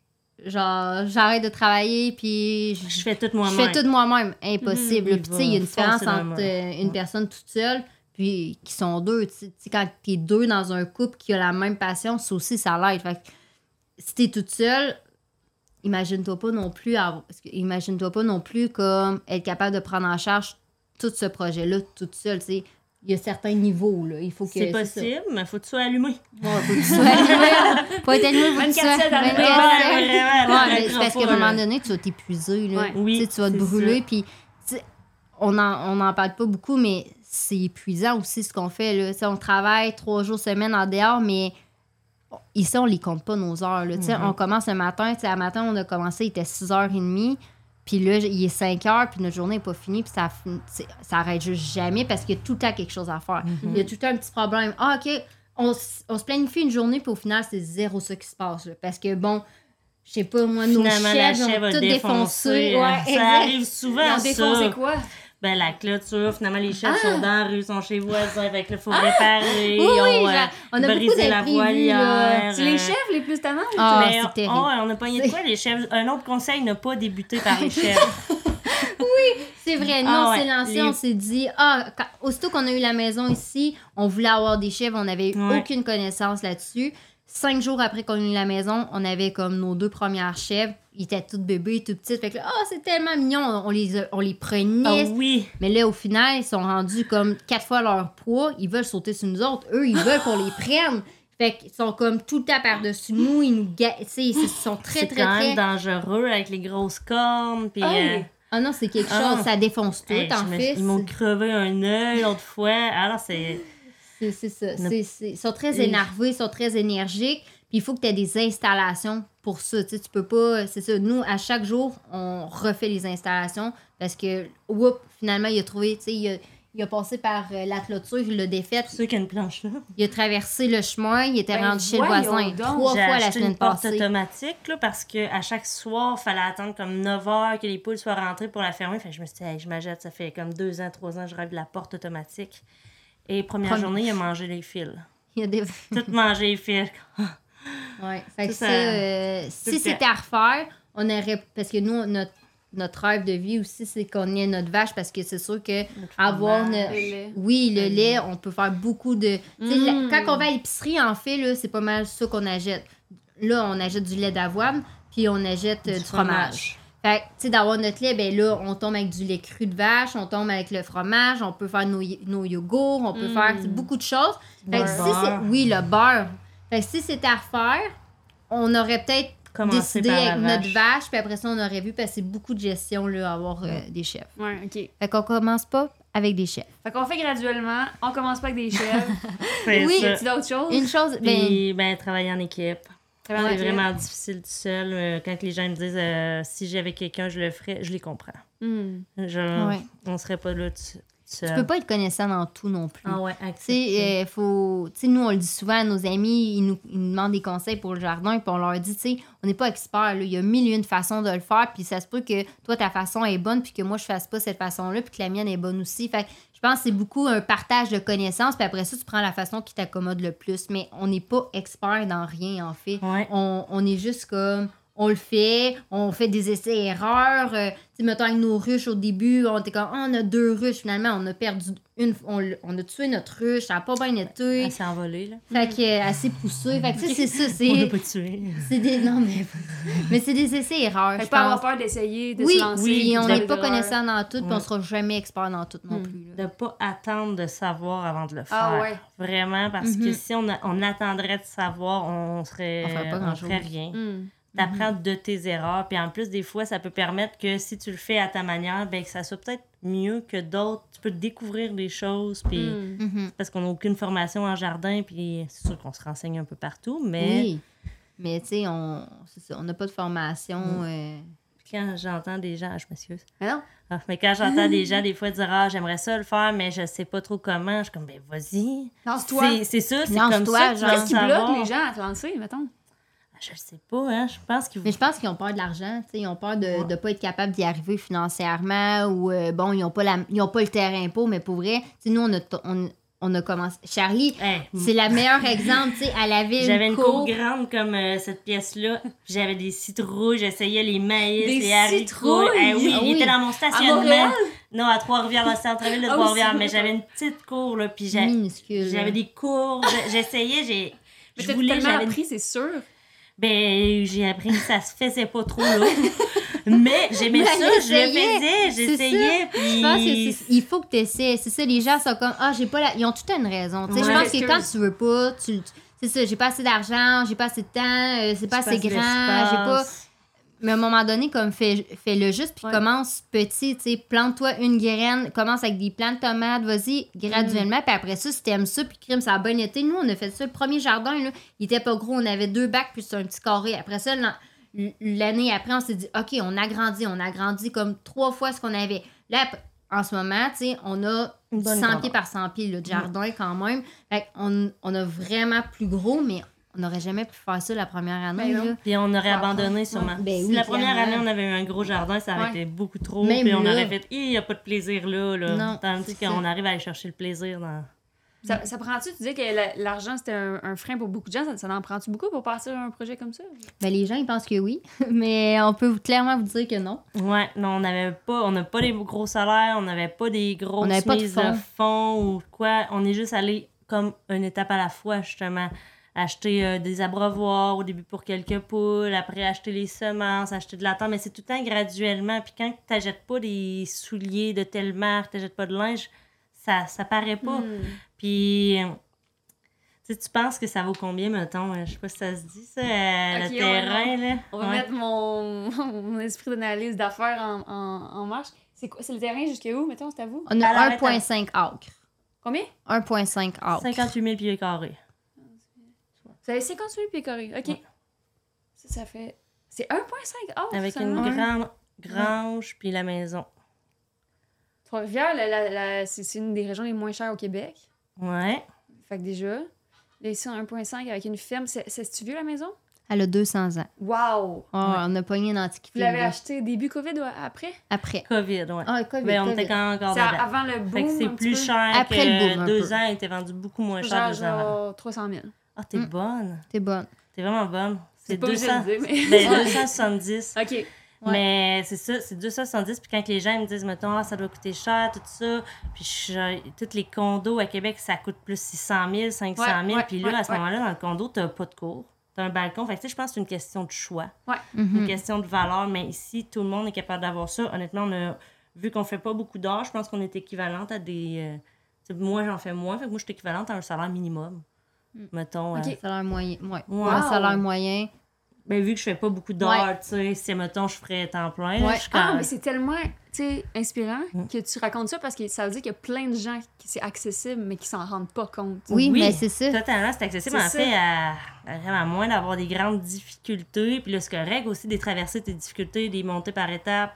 genre, j'arrête de travailler, puis je Je fais tout je moi-même. fais tout de moi-même. Impossible. Mhm. Puis, tu sais, il y a une différence entre une personne toute seule puis qui sont deux. Tu sais, tu sais, quand t'es deux dans un couple qui a la même passion, ça aussi, ça l'aide. Fait que si t'es toute seule, imagine-toi pas non plus avoir- parce que imagine-toi pas non plus comme être capable de prendre en charge tout ce projet-là toute seule. Tu sais, il y a certains niveaux. Là. Il faut que. C'est ça. possible, mais faut que tu sois allumé. Ouais, faut que tu sois allumé. Faut être allumé, faut que tu 24/7 sois- allumé. 24/7. Ouais, parce qu'à un moment donné, tu vas t'épuiser. Là. Ouais. Oui, Tu sais, tu vas te brûler. Puis, tu sais, on n'en on en parle pas beaucoup, mais c'est épuisant aussi ce qu'on fait. Là. On travaille trois jours semaine en dehors, mais ici, on les compte pas nos heures. Là. Mhm. On commence le matin. À matin, on a commencé, il était 6h30. Puis là, il est 5 heures, puis notre journée n'est pas finie, puis ça, ça arrête juste jamais parce qu'il y a tout le temps quelque chose à faire. Mhm. Il y a tout le temps un petit problème. Ah, OK, on, on se planifie une journée, puis au final, c'est zéro ça qui se passe. là. parce que, bon, je sais pas, moi, nos Finalement, chefs tout défoncé. défoncé. Ouais, hein. ça exact. arrive souvent, défoncé ça. quoi? Ben, la clôture, finalement, les chefs Ah! sont dans la rue, sont chez voisins, fait que là, faut réparer. Oui, oui, on, euh, on a brisé la voilière. C'est les euh, chefs les plus tannants? Ah, mais, oh, ouais, on a pogné de quoi, les chefs? Un autre conseil, ne pas débuter par les chefs. C'est vrai, nous, Ah on ouais, s'est lancé, les- on s'est dit, ah, quand- aussitôt qu'on a eu la maison ici, on voulait avoir des chèvres, on n'avait Ouais. aucune connaissance là-dessus. Cinq jours après qu'on a eu la maison, on avait comme nos deux premières chèvres. Ils étaient toutes bébés, toutes petites. Fait que là, ah, c'est tellement mignon, on les, on les Ah prenait. oui! Mais là, au final, ils sont rendus comme quatre fois leur poids. Ils veulent sauter sur nous autres. Eux, ils veulent qu'on les prenne. Fait qu'ils sont comme tout le temps par-dessus nous. Ils nous ga- Ils sont très, très, quand très. même dangereux avec les grosses cornes. Puis, euh, Ah non, c'est quelque Ah. chose. Ça défonce tout, hey, en fait. Ils m'ont crevé un œil l'autre fois. Alors, c'est. C'est c'est ça. C'est- c'est- Ils sont très énervés, ils sont très énergiques. Puis il faut que tu aies des installations pour ça. Tu sais, tu peux pas. C'est ça. Nous, à chaque jour, on refait les installations parce que, oups, finalement, il a trouvé. Tu sais, il a, il a passé par euh, la clôture, il l'a défaite. Ceux qui ont une planche là. Il a traversé le chemin, il était Ben, rendu chez le voisin donc. trois fois la semaine une porte passée. automatique là, parce que à chaque soir, il fallait attendre comme 9 heures que les poules soient rentrées pour la fermer. Fait que je me suis dit, hey, je m'achète, ça fait comme 2 ans, 3 ans que je rêve de la porte automatique. Et première journée, il a mangé les fils. Il a des... Tout mangé les fils. Ouais. Fait que Ça, ça, ça- euh, si c'était à refaire, on aurait. Parce que nous, notre, notre rêve de vie aussi, c'est qu'on ait notre vache parce que c'est sûr que avoir fromage. Le lait. Oui, le Le lait, on peut faire beaucoup de. Mm. la- Quand on va à l'épicerie, en fait, c'est pas mal ça qu'on achète. Là, on achète du lait d'avoine, puis on achète euh, du, fromage. Fait que, tu sais, d'avoir notre lait, ben là, on tombe avec du lait cru de vache, on tombe avec le fromage, on peut faire nos, nos yogourts, on peut Mm. faire tu sais, beaucoup de choses. Fait que Le si c'est- oui, le beurre. Fait que si c'était à refaire, on aurait peut-être décidé avec vache. notre vache, puis après ça, on aurait vu, parce que c'est beaucoup de gestion, là, avoir euh, des chefs. Ouais, OK. Fait qu'on commence pas avec des chefs. Fait qu'on fait graduellement. On commence pas avec des chefs. Oui. ça. A-t-il d'autres choses? Une chose, ben, Puis, ben, travailler en équipe. C'est équipe. vraiment difficile tout seul. Euh, Quand les gens me disent euh, si j'avais quelqu'un, je le ferais, je les comprends. Je, Ouais. On serait pas là tout. Tu peux pas être connaissant dans tout non plus. Ah ouais, accepter. euh, faut. Tu sais, nous, on le dit souvent à nos amis, ils nous, ils nous demandent des conseils pour le jardin, puis on leur dit, tu sais, on n'est pas expert, là. Il y a mille et une façons de le faire, puis ça se peut que toi, ta façon est bonne, puis que moi, je fasse pas cette façon-là, puis que la mienne est bonne aussi. Fait que je pense que c'est beaucoup un partage de connaissances, puis après ça, tu prends la façon qui t'accommode le plus. Mais on n'est pas expert dans rien, en fait. Ouais. On, on est juste comme. On le fait, on fait des essais-erreurs. Euh, tu sais, mettons avec nos ruches au début, on était comme, Ah, on a deux ruches, finalement, on a perdu une, on, on a tué notre ruche, ça n'a pas bien été. Elle s'est envolée, là. Fait que, euh, s'est poussée. Fait que, tu sais, c'est ça, On l'a c'est. pas tué. C'est des. Non, mais. mais c'est des essais-erreurs. Fait que pas avoir peur d'essayer, de Oui, se lancer. oui, on faire n'est pas connaissant dans tout, puis on sera jamais expert dans tout non Mm. plus. là. De pas attendre de savoir avant de le faire. Ah ouais. Vraiment, parce que Mhm. si on, a- on attendrait de savoir, on serait. On ferait pas on grand-chose. ferait rien. Hmm. T'apprends de tes erreurs. Puis en plus, des fois, ça peut permettre que si tu le fais à ta manière, ben, que ça soit peut-être mieux que d'autres. Tu peux découvrir des choses. Puis Hmm. Mhm. parce qu'on n'a aucune formation en jardin. Puis c'est sûr qu'on se renseigne un peu partout. Mais Oui. Mais tu sais, on ça, n'a pas de formation. Mm. euh, quand j'entends des gens, je m'excuse. Mais non. Ah, mais quand j'entends des gens, des fois, dire Ah, j'aimerais ça le faire, mais je sais pas trop comment, je suis comme, ben, vas-y. Lance-toi. C'est- C'est ça, c'est Lance-toi, comme ça tu genre. vas Qu'est-ce qui bloque les gens à te lancer, mettons? Je le sais pas, hein. Je pense qu'ils Mais je pense qu'ils ont peur de l'argent. tu sais, Ils ont peur de ne pas être capable d'y arriver financièrement ou, euh, bon, ils n'ont pas, la- ils ont pas le terrain pour, mais pour vrai, tu sais, nous, on a, on, on a commencé. Charlie, Hey, c'est le meilleur exemple. tu sais, Elle avait J'avais une cour. grande comme euh, cette pièce-là. J'avais des citrouilles, j'essayais les maïs, Des les haricots. citrouilles? Eh oui, Ah il oui. était dans mon stationnement. non, à Trois-Rivières, dans le centre-ville de Ah oui, Trois-Rivières. mais j'avais une petite cour, là, puis j'avais des cours. je- J'essayais, j'ai... Mais voulais, tellement appris, c'est sûr. Ben, j'ai appris que ça se faisait pas trop là. Mais j'aimais Mais ça, je le faisais, j'essayais, Je pense que puis... c'est- il faut que tu essaies. C'est ça, les gens sont comme Ah, j'ai pas la. Ils ont tout une raison. Tu sais, Ouais. Je pense que quand tu veux pas, tu. C'est ça, j'ai pas assez d'argent, j'ai pas assez de temps, euh, c'est pas assez grand, j'ai pas. Mais à un moment donné, comme fais, fais-le juste, puis Ouais. commence petit, tu sais, plante-toi une graine, commence avec des plants de tomates, vas-y, graduellement, puis après ça, si t'aimes ça, puis crime, ça a bien été. Nous, on a fait ça, le premier jardin, là, il était pas gros, on avait deux bacs, puis c'était un petit carré. Après ça, l'an- l'année après, on s'est dit, OK, on a grandi, on a grandi comme trois fois ce qu'on avait. Là, en ce moment, tu sais, on a Une bonne 100 grandeur. pieds par 100 pieds là, de jardin quand même. Fait on, on a vraiment plus gros, mais on n'aurait jamais pu faire ça la première année. Ben là. Puis on aurait Ouais, abandonné sûrement. Ben si oui, la première clairement. année, on avait eu un gros jardin, ça aurait Ouais. été beaucoup trop. Même puis on là. aurait fait, il n'y a pas de plaisir là. là. Non, Tandis qu'on arrive à aller chercher le plaisir dans. Ça, ça prend-tu, tu disais que la- l'argent c'était un, un frein pour beaucoup de gens, ça, ça en prend-tu beaucoup pour partir un projet comme ça? Ben, les gens, ils pensent que oui, mais on peut clairement vous dire que non. Ouais, non, on n'avait pas, on n'a pas des gros salaires, on n'avait pas des grosses On n'avait pas de mises fonds. de fonds ou quoi. On est juste allé comme une étape à la fois, justement. Acheter euh, des abreuvoirs au début pour quelques poules, après acheter les semences, acheter de la terre, mais c'est tout le temps graduellement. Puis quand tu n'achètes pas des souliers de telle marque, tu n'achètes pas de linge, ça, ça paraît pas. Hmm. Puis, tu sais, tu penses que ça vaut combien, mettons? Je sais pas si ça se dit, ça, euh, le terrain, là. On va Ouais. mettre mon, mon esprit d'analyse d'affaires en, en, en marche. C'est quoi? C'est le terrain jusqu'à où, mettons, c'est à vous? On a attends. 1,5 acres. Combien? 1,5 acres. 58 000 pieds carrés. Vous avez 58 pieds carrés. OK. Ouais. Ça, ça fait. C'est 1,5 acres. Avec une grande grange, puis la maison. Trois-Rivières, la- la- la- c'est c'est une des régions les moins chères au Québec. Ouais. Fait que déjà, là, ici, on a 1,5 avec une ferme. C'est- C'est-tu vieux, la maison? Elle a 200 ans. Wow! Oh, On a pogné une antiquité. Vous l'avez acheté début COVID ou après? Après. COVID, ouais. Ah, COVID, Ben, on COVID. était quand- encore C'est avant le boom. Fait que c'est plus peu? cher Après que le boom, un deux peu. ans. Il était vendu beaucoup moins cher Genre, deux ans avant. genre 300 000. Ah, t'es Mm. bonne. T'es bonne. T'es vraiment bonne. C'est C'est pas 200. obligé de le dire, mais. Ben, 270. OK. Mais c'est ça, c'est 270. Puis quand les gens me disent, mettons, ah, ça doit coûter cher, tout ça. Puis je, tous les condos à Québec, ça coûte plus 600 000, 500 000. Ouais, ouais, puis là, ouais, à ce ouais. moment-là, dans le condo, t'as pas de cour. T'as un balcon. Fait que tu sais, je pense que c'est une question de choix. Mhm. une question de valeur, mais ici, tout le monde est capable d'avoir ça. Honnêtement, on a, vu qu'on fait pas beaucoup d'heures, je pense qu'on est équivalente à des. euh, tu sais, moi, j'en fais moins, fait que moi, je suis équivalente à un salaire minimum. Mettons. Ok. euh, Salaire moyen. Ouais. Ouais. Un salaire moyen. ben, vu que je fais pas beaucoup d'heures, tu sais, si, mettons, je ferais temps plein, là, Ouais. je suis Ah, mais c'est tellement tu sais, inspirant Mm. que tu racontes ça parce que ça veut dire qu'il y a plein de gens qui c'est accessible mais qui s'en rendent pas compte. Oui, Oui. mais c'est ça. Totalement, c'est accessible. C'est En ça. fait, à, à vraiment moins d'avoir des grandes difficultés. Puis là, c'est correct aussi de traverser tes difficultés, des montées par étapes.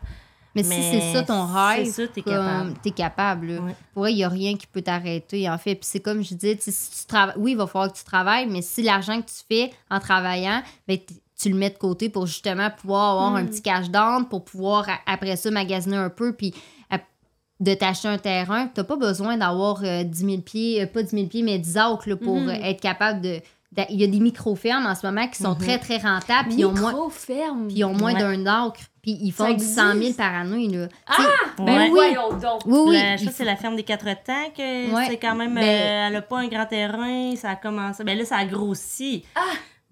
Mais, si c'est ça ton c'est rêve, ça, t'es comme, capable. t'es capable. Ouais. Pour il n'y a rien qui peut t'arrêter, en fait. Puis c'est comme je dis, si tu travailles, oui, il va falloir que tu travailles, mais si l'argent que tu fais en travaillant, ben, tu le mets de côté pour justement pouvoir avoir un Mm. petit cash down, pour pouvoir après ça magasiner un peu, puis de t'acheter un terrain. Tu n'as pas besoin d'avoir euh, 10 000 pieds, euh, pas 10 000 pieds, mais 10 acres là, pour Mhm. euh, être capable de, il y a des micro-fermes en ce moment qui sont Mhm. très, très rentables, puis ils ont moins, ils ont moins Ouais. d'un acre, puis ils font Ça du 100 000 existe? par année. Là. Ah! Ben Ouais. voyons donc. oui, oui. La- je ils pense que c'est la ferme des quatre temps que Ouais, c'est quand même. mais- euh, elle a pas un grand terrain, ça a commencé. Ben là, ça a grossi.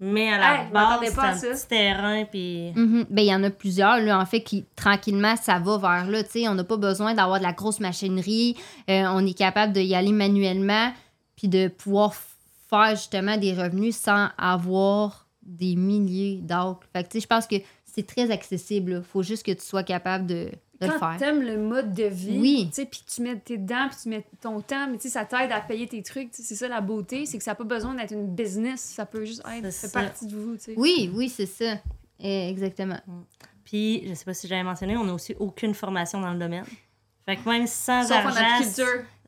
Mais à la Hey, base, c'est un ça. petit terrain, puis. Mhm. Ben, il y en a plusieurs, là, en fait, qui, tranquillement, ça va vers là. Tu sais, on n'a pas besoin d'avoir de la grosse machinerie. Euh, on est capable d'y aller manuellement, puis de pouvoir f- faire, justement, des revenus sans avoir des milliers d'acres. Fait que, tu sais, je pense que c'est très accessible. Il faut juste que tu sois capable de, de le Quand faire. t'aimes le mode de vie, Oui. tu sais, puis tu mets tes dents, puis tu mets ton temps, mais tu sais, ça t'aide à payer tes trucs. C'est ça la beauté, c'est que ça n'a pas besoin d'être une business, ça peut juste être, fait partie de vous, tu sais. Oui, oui, c'est ça. Eh, exactement. Puis, je sais pas si j'avais mentionné, on n'a aussi aucune formation dans le domaine. Fait que même sans Sauf en argent.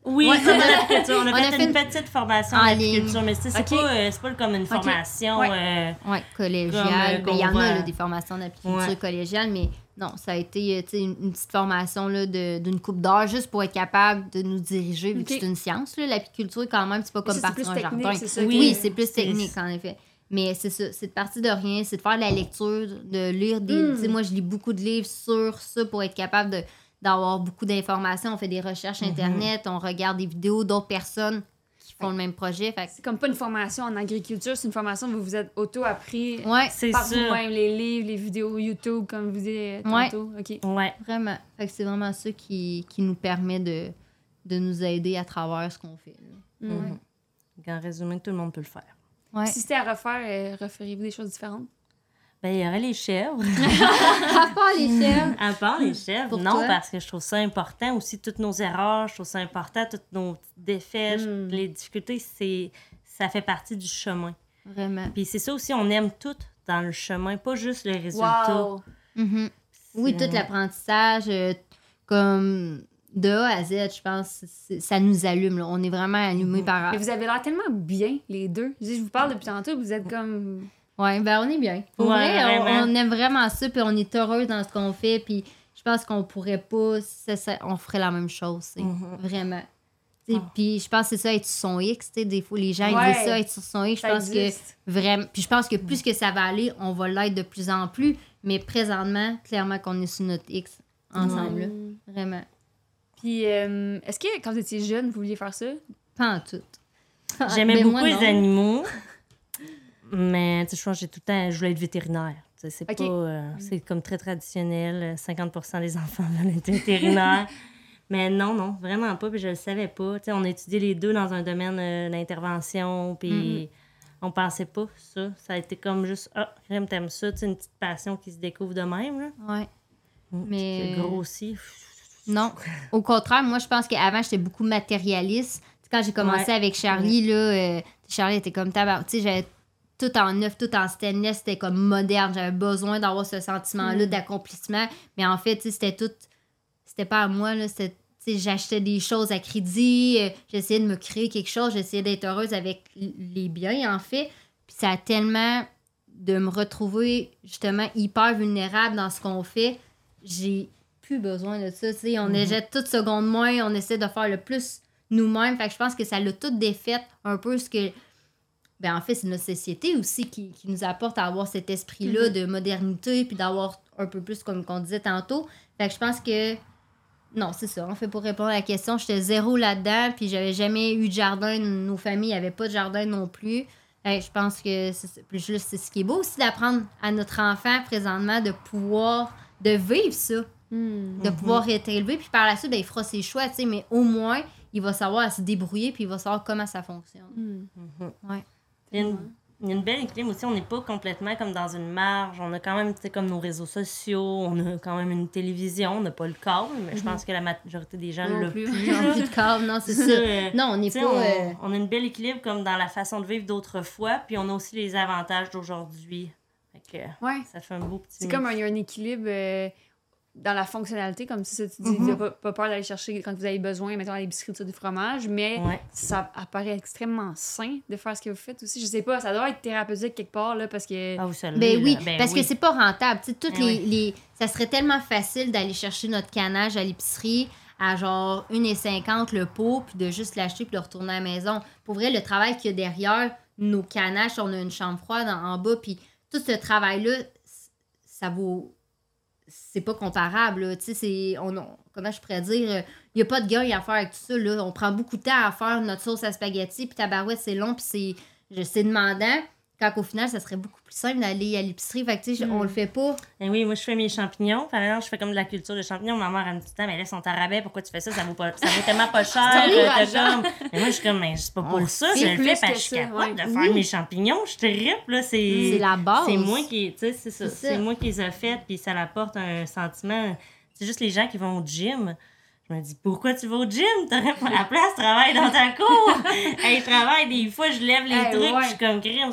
Oui, Ouais, on en a- apiculture. On a on fait a fait une une- petite formation En apiculture, mais sais, c'est pas, euh, c'est pas comme une formation. Ouais. euh, Oui, collégiale. Comme, euh, Ben, il y en a là, des formations d'apiculture Ouais. collégiale, mais non, ça a été euh, une, une petite formation là, de- d'une coupe d'heure juste pour être capable de nous diriger, vu que c'est une science. là, L'apiculture, quand même, c'est pas comme partir un technique, jardin. ça Oui, c'est plus technique, en effet. Mais c'est ça, c'est de partir de rien, c'est de faire de la lecture, de lire des. Mm. Sais, moi, je lis beaucoup de livres sur ça pour être capable de d'avoir beaucoup d'informations. On fait des recherches Internet, on regarde des vidéos d'autres personnes qui font le même projet. Fait C'est comme pas une formation en agriculture, c'est une formation où vous vous êtes auto-appris ouais, C'est par ça. vous-même, les livres, les vidéos YouTube, comme vous dites Ouais. tantôt. OK. Ouais. Vraiment. Fait que c'est vraiment ça qui, qui nous permet de, de nous aider à travers ce qu'on fait. Mm. Mhm. En résumé, tout le monde peut le faire. Ouais. Si c'était à refaire, euh, referiez-vous des choses différentes? Ben, il y aurait les chèvres. À part les chèvres. À part les chèvres, Pour non, toi? parce que je trouve ça important aussi, toutes nos erreurs, je trouve ça important, toutes nos petites défaites, Mm. les difficultés, c'est ça fait partie du chemin. Vraiment. Puis c'est ça aussi, on aime tout dans le chemin, pas juste le résultat. Wow! Mhm. Oui, tout l'apprentissage, euh, comme de A à Z, je pense, ça nous allume. là. On est vraiment allumés Mhm. par. Mais vous avez l'air tellement bien, les deux. Je vous parle depuis tantôt, vous êtes comme... Ouais, ben on est bien. Pour Ouais, vrai, on, aime vraiment ça, puis on est heureux dans ce qu'on fait, puis je pense qu'on pourrait pas, ça- ça- on ferait la même chose. Mhm. vraiment. Ah. Puis je pense que c'est ça, être sur son X, tu sais, des fois les gens ils Ouais. disent ça, être sur son X, je pense que vraiment. Puis je pense que plus que ça va aller, on va l'être de plus en plus, mais présentement, clairement qu'on est sur notre X ensemble, là. Mm. vraiment. Puis, euh, est-ce que quand vous étiez jeune, vous vouliez faire ça? Pas en tout. J'aimais Ben, beaucoup les animaux, mais tu sais, je pense que j'ai tout le temps, je voulais être vétérinaire. Tu sais, C'est Ok. pas, euh, c'est comme très traditionnel. euh, 50% des enfants veulent être vétérinaires. mais non, non, vraiment pas. Puis je le savais pas. Tu sais, on a étudié les deux dans un domaine euh, d'intervention. Puis on pensait pas ça. Ça a été comme juste, ah, Crème, t'aimes ça. Tu sais, une petite passion qui se découvre de même. Là. Ouais. Mm. Mais- grossi. Non. Au contraire, moi, je pense qu'avant, j'étais beaucoup matérialiste. Tu sais, quand j'ai commencé Ouais. avec Charlie, là, euh, Charlie était comme tabac. Tu sais, j'avais tout en neuf, tout en stainless. C'était comme moderne. J'avais besoin d'avoir ce sentiment-là Mm. d'accomplissement. Mais en fait, c'était tout. C'était pas à moi, là. J'achetais des choses à crédit, euh, j'essayais de me créer quelque chose, j'essayais d'être heureuse avec les biens, en fait. Puis ça a tellement de me retrouver justement hyper vulnérable dans ce qu'on fait. J'ai plus besoin de ça. On Mhm. jette toute seconde moins, on essaie de faire le plus nous-mêmes. Fait que je pense que ça l'a tout défait un peu ce que. Ben, en fait, c'est notre société aussi qui, qui nous apporte à avoir cet esprit-là Mhm. de modernité puis d'avoir un peu plus, comme on disait tantôt. Fait que je pense que. Non, c'est ça. En fait, pour répondre à la question, j'étais zéro là-dedans, puis j'avais jamais eu de jardin. Nos familles n'avaient pas de jardin non plus. Fait que je pense que c'est ça. Puis juste, c'est ce qui est beau aussi d'apprendre à notre enfant présentement de pouvoir, de vivre ça Mm. de pouvoir être élevé. Puis par la suite, ben, il fera ses choix, tu sais, mais au moins, il va savoir à se débrouiller, puis il va savoir comment ça fonctionne. Mm. Mhm. Ouais. Il y a une, il y a une belle équilibre aussi. On n'est pas complètement comme dans une marge. On a quand même, tu comme nos réseaux sociaux. On a quand même une télévision. On n'a pas le câble, mais je pense que la majorité des gens l'ont plus. plus. Ont plus de câble, non, c'est ça. Non, on n'est pas. euh, on, on a une belle équilibre comme dans la façon de vivre d'autrefois, puis on a aussi les avantages d'aujourd'hui. Ouais. ça fait un beau petit. C'est comme un- il y a un équilibre euh, dans la fonctionnalité, comme si ça, tu dis, Mhm. pas, pas peur d'aller chercher quand vous avez besoin, mettons, à l'épicerie du fromage, mais Ouais. ça apparaît extrêmement sain de faire ce que vous faites aussi. Je sais pas, ça doit être thérapeutique quelque part, là, parce que... Ah, vous savez, Ben oui, Ben parce oui. que c'est pas rentable. Tu sais, toutes Ben les, oui. les- Ça serait tellement facile d'aller chercher notre canage à l'épicerie à genre 1,50 le pot, puis de juste l'acheter puis de retourner à la maison. Pour vrai, le travail qu'il y a derrière nos canaches, on a une chambre froide en, en bas, puis tout ce travail-là, ça vaut. C'est pas comparable. Tu sais, c'est. on- on- Comment je pourrais dire? Il n'y a pas de gain à faire avec tout ça, là. On prend beaucoup de temps à faire notre sauce à spaghetti, puis tabarouette, c'est long, puis C'est demandant. Quand au final, ça serait beaucoup plus simple d'aller à l'épicerie. Fait que, tu sais, on le fait pas. Et oui, moi, je fais mes champignons. Par exemple, je fais comme de la culture de champignons. Ma mère, elle me dit, mais là, ils sont à rabais. Pourquoi tu fais ça? Ça vaut, pas, ça vaut tellement pas cher. Euh, comme... Mais moi, je suis comme, mais c'est pas pour On ça. Je le plus fais parce que je suis capable de faire Oui. mes champignons. Je trippe, là. C'est C'est la base. C'est moi qui, tu sais, c'est ça. C'est moi qui les ai faites, puis ça apporte un sentiment. C'est juste les gens qui vont au gym. Je me dis, pourquoi tu vas au gym? T'aurais pas la place, travaille dans ta cour. hey, je travaille, des fois, je lève les Hey, trucs, ouais. je suis comme crime.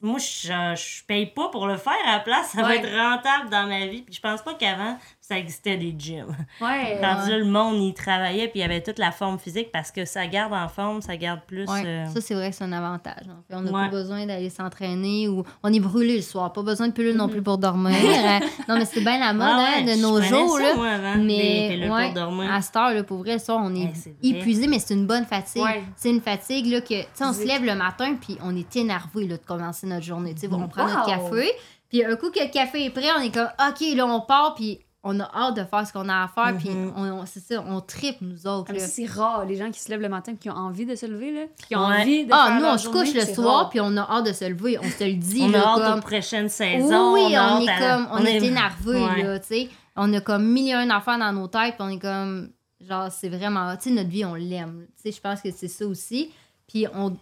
Moi, je, je paye pas pour le faire à la place. Ça va être rentable dans ma vie. Puis je pense pas qu'avant, ça existait des gyms. Ouais. Quand là, le monde, il travaillait, puis il y avait toute la forme physique parce que ça garde en forme, ça garde plus. Ouais, euh, Ça, c'est vrai que c'est un avantage. En fait. On n'a Ouais. pas besoin d'aller s'entraîner ou on est brûlé le soir. Pas besoin de pilule non plus pour dormir. Euh, non, mais c'est bien la mode ah hein, ouais, de nos jours. ça, là. moi, avant, Mais ouais, pour dormir. à cette heure, là, pour vrai, le soir, on est, Ouais, épuisé, mais c'est une bonne fatigue. Ouais. C'est une fatigue là, que, tu sais, on se lève le matin puis on est énervé là, de commencer notre journée. Tu sais, on prend notre Wow. café, puis un coup que le café est prêt, on est comme, OK, là, on part, puis on a hâte de faire ce qu'on a à faire, puis Mhm. on, on- c'est ça, on tripe, nous autres. Ah, c'est rare, les gens qui se lèvent le matin qui ont envie de se lever, là. Qui ont Ouais. envie de Ah, faire nous, leur on se couche le soir, puis on a hâte de se lever. On se le dit, on là, a hâte comme... aux prochaines saisons. Oui, on, est à- comme, on, est, énervé, Ouais. là, tu sais. On a comme mille et un affaires dans nos têtes, puis on est comme, genre, c'est vraiment, tu sais, notre vie, on l'aime. Tu sais, je pense que c'est ça aussi. Puis on,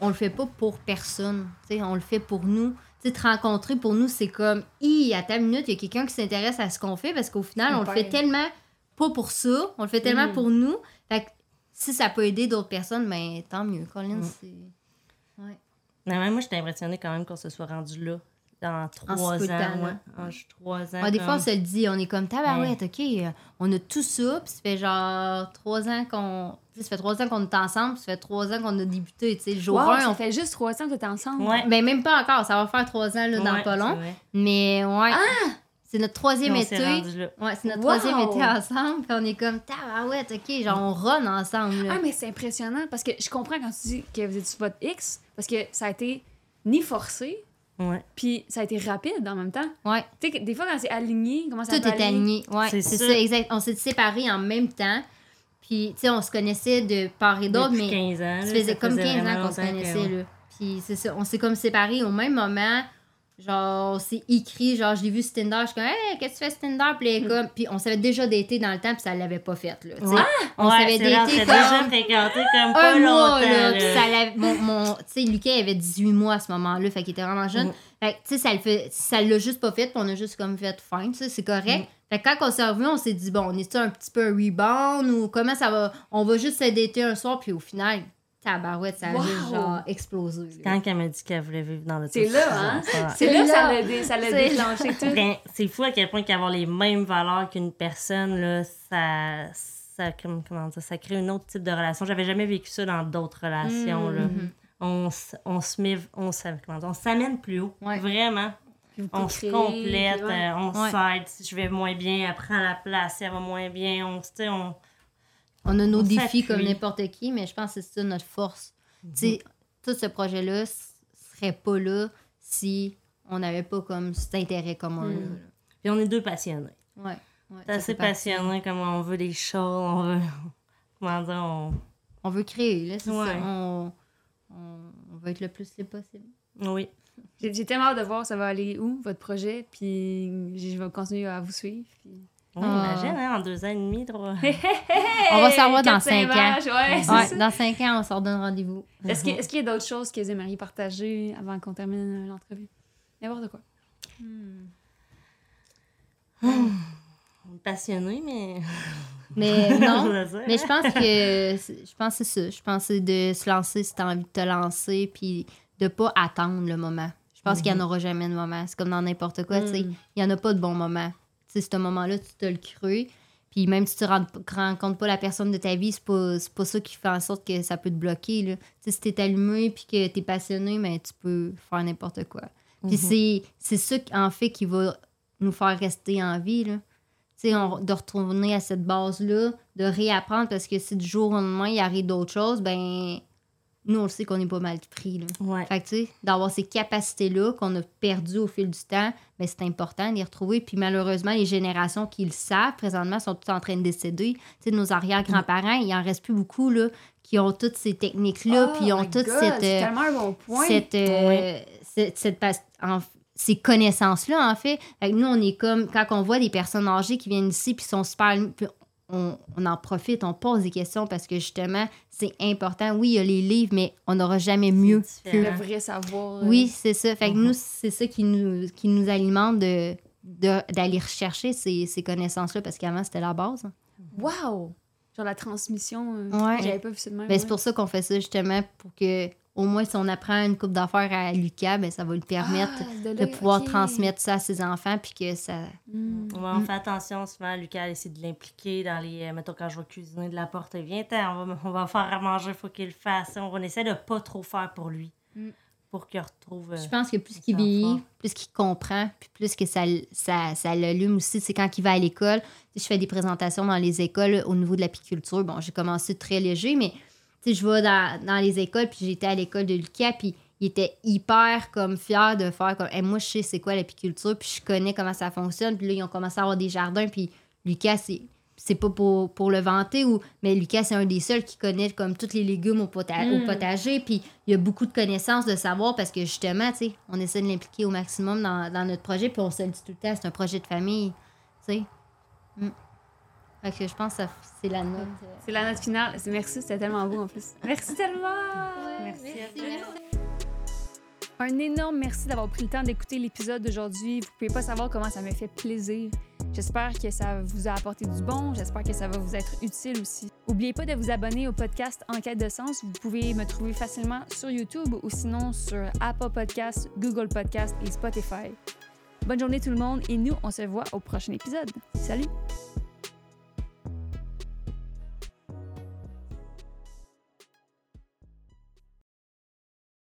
on le fait pas pour personne, tu sais, on le fait pour nous. Tu sais, te rencontrer, pour nous, c'est comme, hi, à ta minute, il y a quelqu'un qui s'intéresse à ce qu'on fait, parce qu'au final, on le fait Ouais. tellement pas pour ça, on le fait tellement Mm. pour nous. Fait que si ça peut aider d'autres personnes, ben tant mieux. Colin, Mm. c'est... Ouais. Non, mais moi, j'étais impressionnée quand même qu'on se soit rendu là. Dans trois de ans, temps, moi. là. En trois ans. Ouais, des fois, on se le dit, on est comme tabarouette, OK, euh, on a tout ça, puis ça fait genre trois ans qu'on. Ça fait trois ans qu'on est ensemble, puis ça fait trois ans qu'on a débuté, tu sais. Le jour Wow, 1, ça on fait juste trois ans que t'es ensemble. Ouais. Ben, même pas encore, ça va faire trois ans, là, dans Ouais, pas long. Mais, ouais. C'est notre troisième été. Ouais, c'est notre Wow! troisième été ensemble, puis on est comme tabarouette, OK, genre, on run ensemble, là. Ah, mais c'est impressionnant parce que je comprends quand tu dis que vous êtes sur votre X parce que ça a été ni forcé, Ouais. puis ça a été rapide en même temps. Ouais, Tu sais, des fois, quand c'est aligné, comment ça tout est aligné. Ouais, C'est ça. exact. On s'est séparés en même temps, puis, tu sais, on se connaissait de part et d'autre, mais. 15 ans. Ça faisait comme 15 vraiment ans qu'on se connaissait, que- là. Puis c'est ça, on s'est comme séparés au même moment. Genre, c'est écrit, genre, je l'ai vu sur Tinder, je suis comme, hey, qu'est-ce que tu fais sur Tinder? Puis, est comme, puis on savait déjà dater dans le temps, puis ça l'avait pas fait, là. tu sais. Ouais. On Ouais, s'avait on daté s'était déjà fréquenté comme pas mois, longtemps. là. là. Puis ça l'avait. Mon, mon, tu sais, Lucas avait 18 mois à ce moment-là, fait qu'il était vraiment jeune. Mhm. Fait que, tu sais, ça le fait, ça l'a juste pas fait, puis on a juste comme fait fine, tu sais, c'est correct. Mhm. Fait que quand on s'est revu, on s'est dit, bon, on est un petit peu un rebound ou comment ça va. On va juste se dater un soir, puis au final, tabarouette, ça a Wow! genre explosé. Quand elle m'a dit qu'elle voulait vivre dans le C'est là, hein? C'est là que ça là. l'a dé- ça l'a C'est- déclenché tout. Ben, c'est fou à quel point qu'avoir les mêmes valeurs qu'une personne, là, ça, ça, comme- comment dire, ça crée un autre type de relation. J'avais jamais vécu ça dans d'autres relations. là. Mhm. On, s- on se met, on, s'amène plus haut. Ouais. Vraiment. On se complète, ouais. euh, on Ouais. s'aide. Si je vais moins bien, elle prend la place. Si elle va moins bien, on, se- tu sais, on, On a nos On défis comme n'importe qui, mais je pense que c'est ça notre force. Tu sais, tout ce projet-là serait pas là si on n'avait pas comme cet intérêt commun. Mm. là. Puis on est deux passionnés. Ouais. ouais, C'est assez passionné, comme on veut des choses, on veut. Comment dire, on. On veut créer, là, c'est Ouais. ça. On, on, on veut être le plus libre possible. Oui. J'ai j'ai tellement hâte de voir ça va aller où, votre projet, puis je vais continuer à vous suivre. puis- Oui, Ah. imagine, hein, en deux ans et demi, trois. On va savoir dans Quatre, cinq ans. Ouais, Ouais, dans cinq ans, on s'en donne rendez-vous. Est-ce qu'il est-ce qu'il y a d'autres choses que vous aimeriez partager avant qu'on termine euh, l'entrevue? N'importe quoi. Passionné, mais. Mais non, mais je pense que c'est- je pense c'est ça. Je pense que c'est de se lancer si t'as envie de te lancer, puis de pas attendre le moment. Je pense qu'il n'y en aura jamais de moment. C'est comme dans n'importe quoi, tu sais. Mm. Il n'y en a pas de bon moment. Tu sais, ce moment-là, tu te le creux. Puis même si tu ne rencontres pas la personne de ta vie, c'est pas, pas ça qui fait en sorte que ça peut te bloquer. Là. Tu si t'es allumé puis que t'es passionné, mais tu peux faire n'importe quoi. Puis c'est, c'est ça, en fait, qui va nous faire rester en vie. Là. Tu sais, on- de retourner à cette base-là, de réapprendre parce que si du jour au lendemain, il arrive d'autres choses, ben nous, on le sait qu'on est pas mal pris. Là. Ouais. Fait que, tu sais, d'avoir ces capacités-là qu'on a perdues au fil du temps, ben, c'est important de les retrouver. Puis malheureusement, les générations qui le savent présentement sont toutes en train de décéder. Tu sais, nos arrière-grands-parents, il en reste plus beaucoup, là, qui ont toutes ces techniques-là, Oh puis ils ont toutes God, cette, C'est euh, tellement un bon point. cette, euh, cette, cette pas- en- ces connaissances-là, en fait. Fait que nous, on est comme, quand on voit des personnes âgées qui viennent ici, puis sont super. puis on, on en profite, on pose des questions parce que justement, c'est important. Oui, il y a les livres, mais on n'aura jamais mieux. C'est Le vrai savoir. euh, Oui, c'est ça. Fait que Mhm. nous, c'est ça qui nous, qui nous alimente de de- d'aller rechercher ces, ces connaissances-là parce qu'avant, c'était la base. hein. Wow! Genre la transmission. euh, Ouais. J'avais pas vu ça de même. Ben, ouais. C'est pour ça qu'on fait ça, justement, pour que, au moins, si on apprend une coupe d'affaires à Lucas, ben, ça va lui permettre Ah, de, pouvoir transmettre ça à ses enfants, puis que ça. Mm. Ouais, on fait attention souvent, Lucas essaie de l'impliquer dans les. euh, mettons, quand je vais cuisiner de la porte, viens, on va, on va faire à manger, il faut qu'il le fasse. On, on essaie de pas trop faire pour lui. Mm. Pour qu'il retrouve. euh, Je pense que plus qu'il vieillit, plus qu'il comprend, puis plus que ça, ça, ça l'allume aussi. C'est quand il va à l'école. Je fais des présentations dans les écoles au niveau de l'apiculture. Bon, j'ai commencé très léger, mais tu sais, je vais dans, dans les écoles, puis j'étais à l'école de Lucas, puis il était hyper comme fier de faire comme Hey, moi je sais c'est quoi l'apiculture, puis je connais comment ça fonctionne. Puis là, ils ont commencé à avoir des jardins, puis Lucas, c'est c'est pas pour, pour le vanter, ou, mais Lucas, c'est un des seuls qui connaît comme tous les légumes au, pota- au Mm. potager. Puis il y a beaucoup de connaissances, de savoir, parce que justement, tu sais, on essaie de l'impliquer au maximum dans, dans notre projet, puis on se le dit tout le temps, c'est un projet de famille, tu sais. Mm. Fait que je pense que ça- c'est la note. euh. C'est la note finale. Merci, c'était tellement beau en plus. Merci tellement! Merci à toi. Un énorme merci d'avoir pris le temps d'écouter l'épisode d'aujourd'hui. Vous pouvez pas savoir comment ça me fait plaisir. J'espère que ça vous a apporté du bon. J'espère que ça va vous être utile aussi. N'oubliez pas de vous abonner au podcast Enquête de sens. Vous pouvez me trouver facilement sur YouTube ou sinon sur Apple Podcasts, Google Podcasts et Spotify. Bonne journée tout le monde et nous, on se voit au prochain épisode. Salut!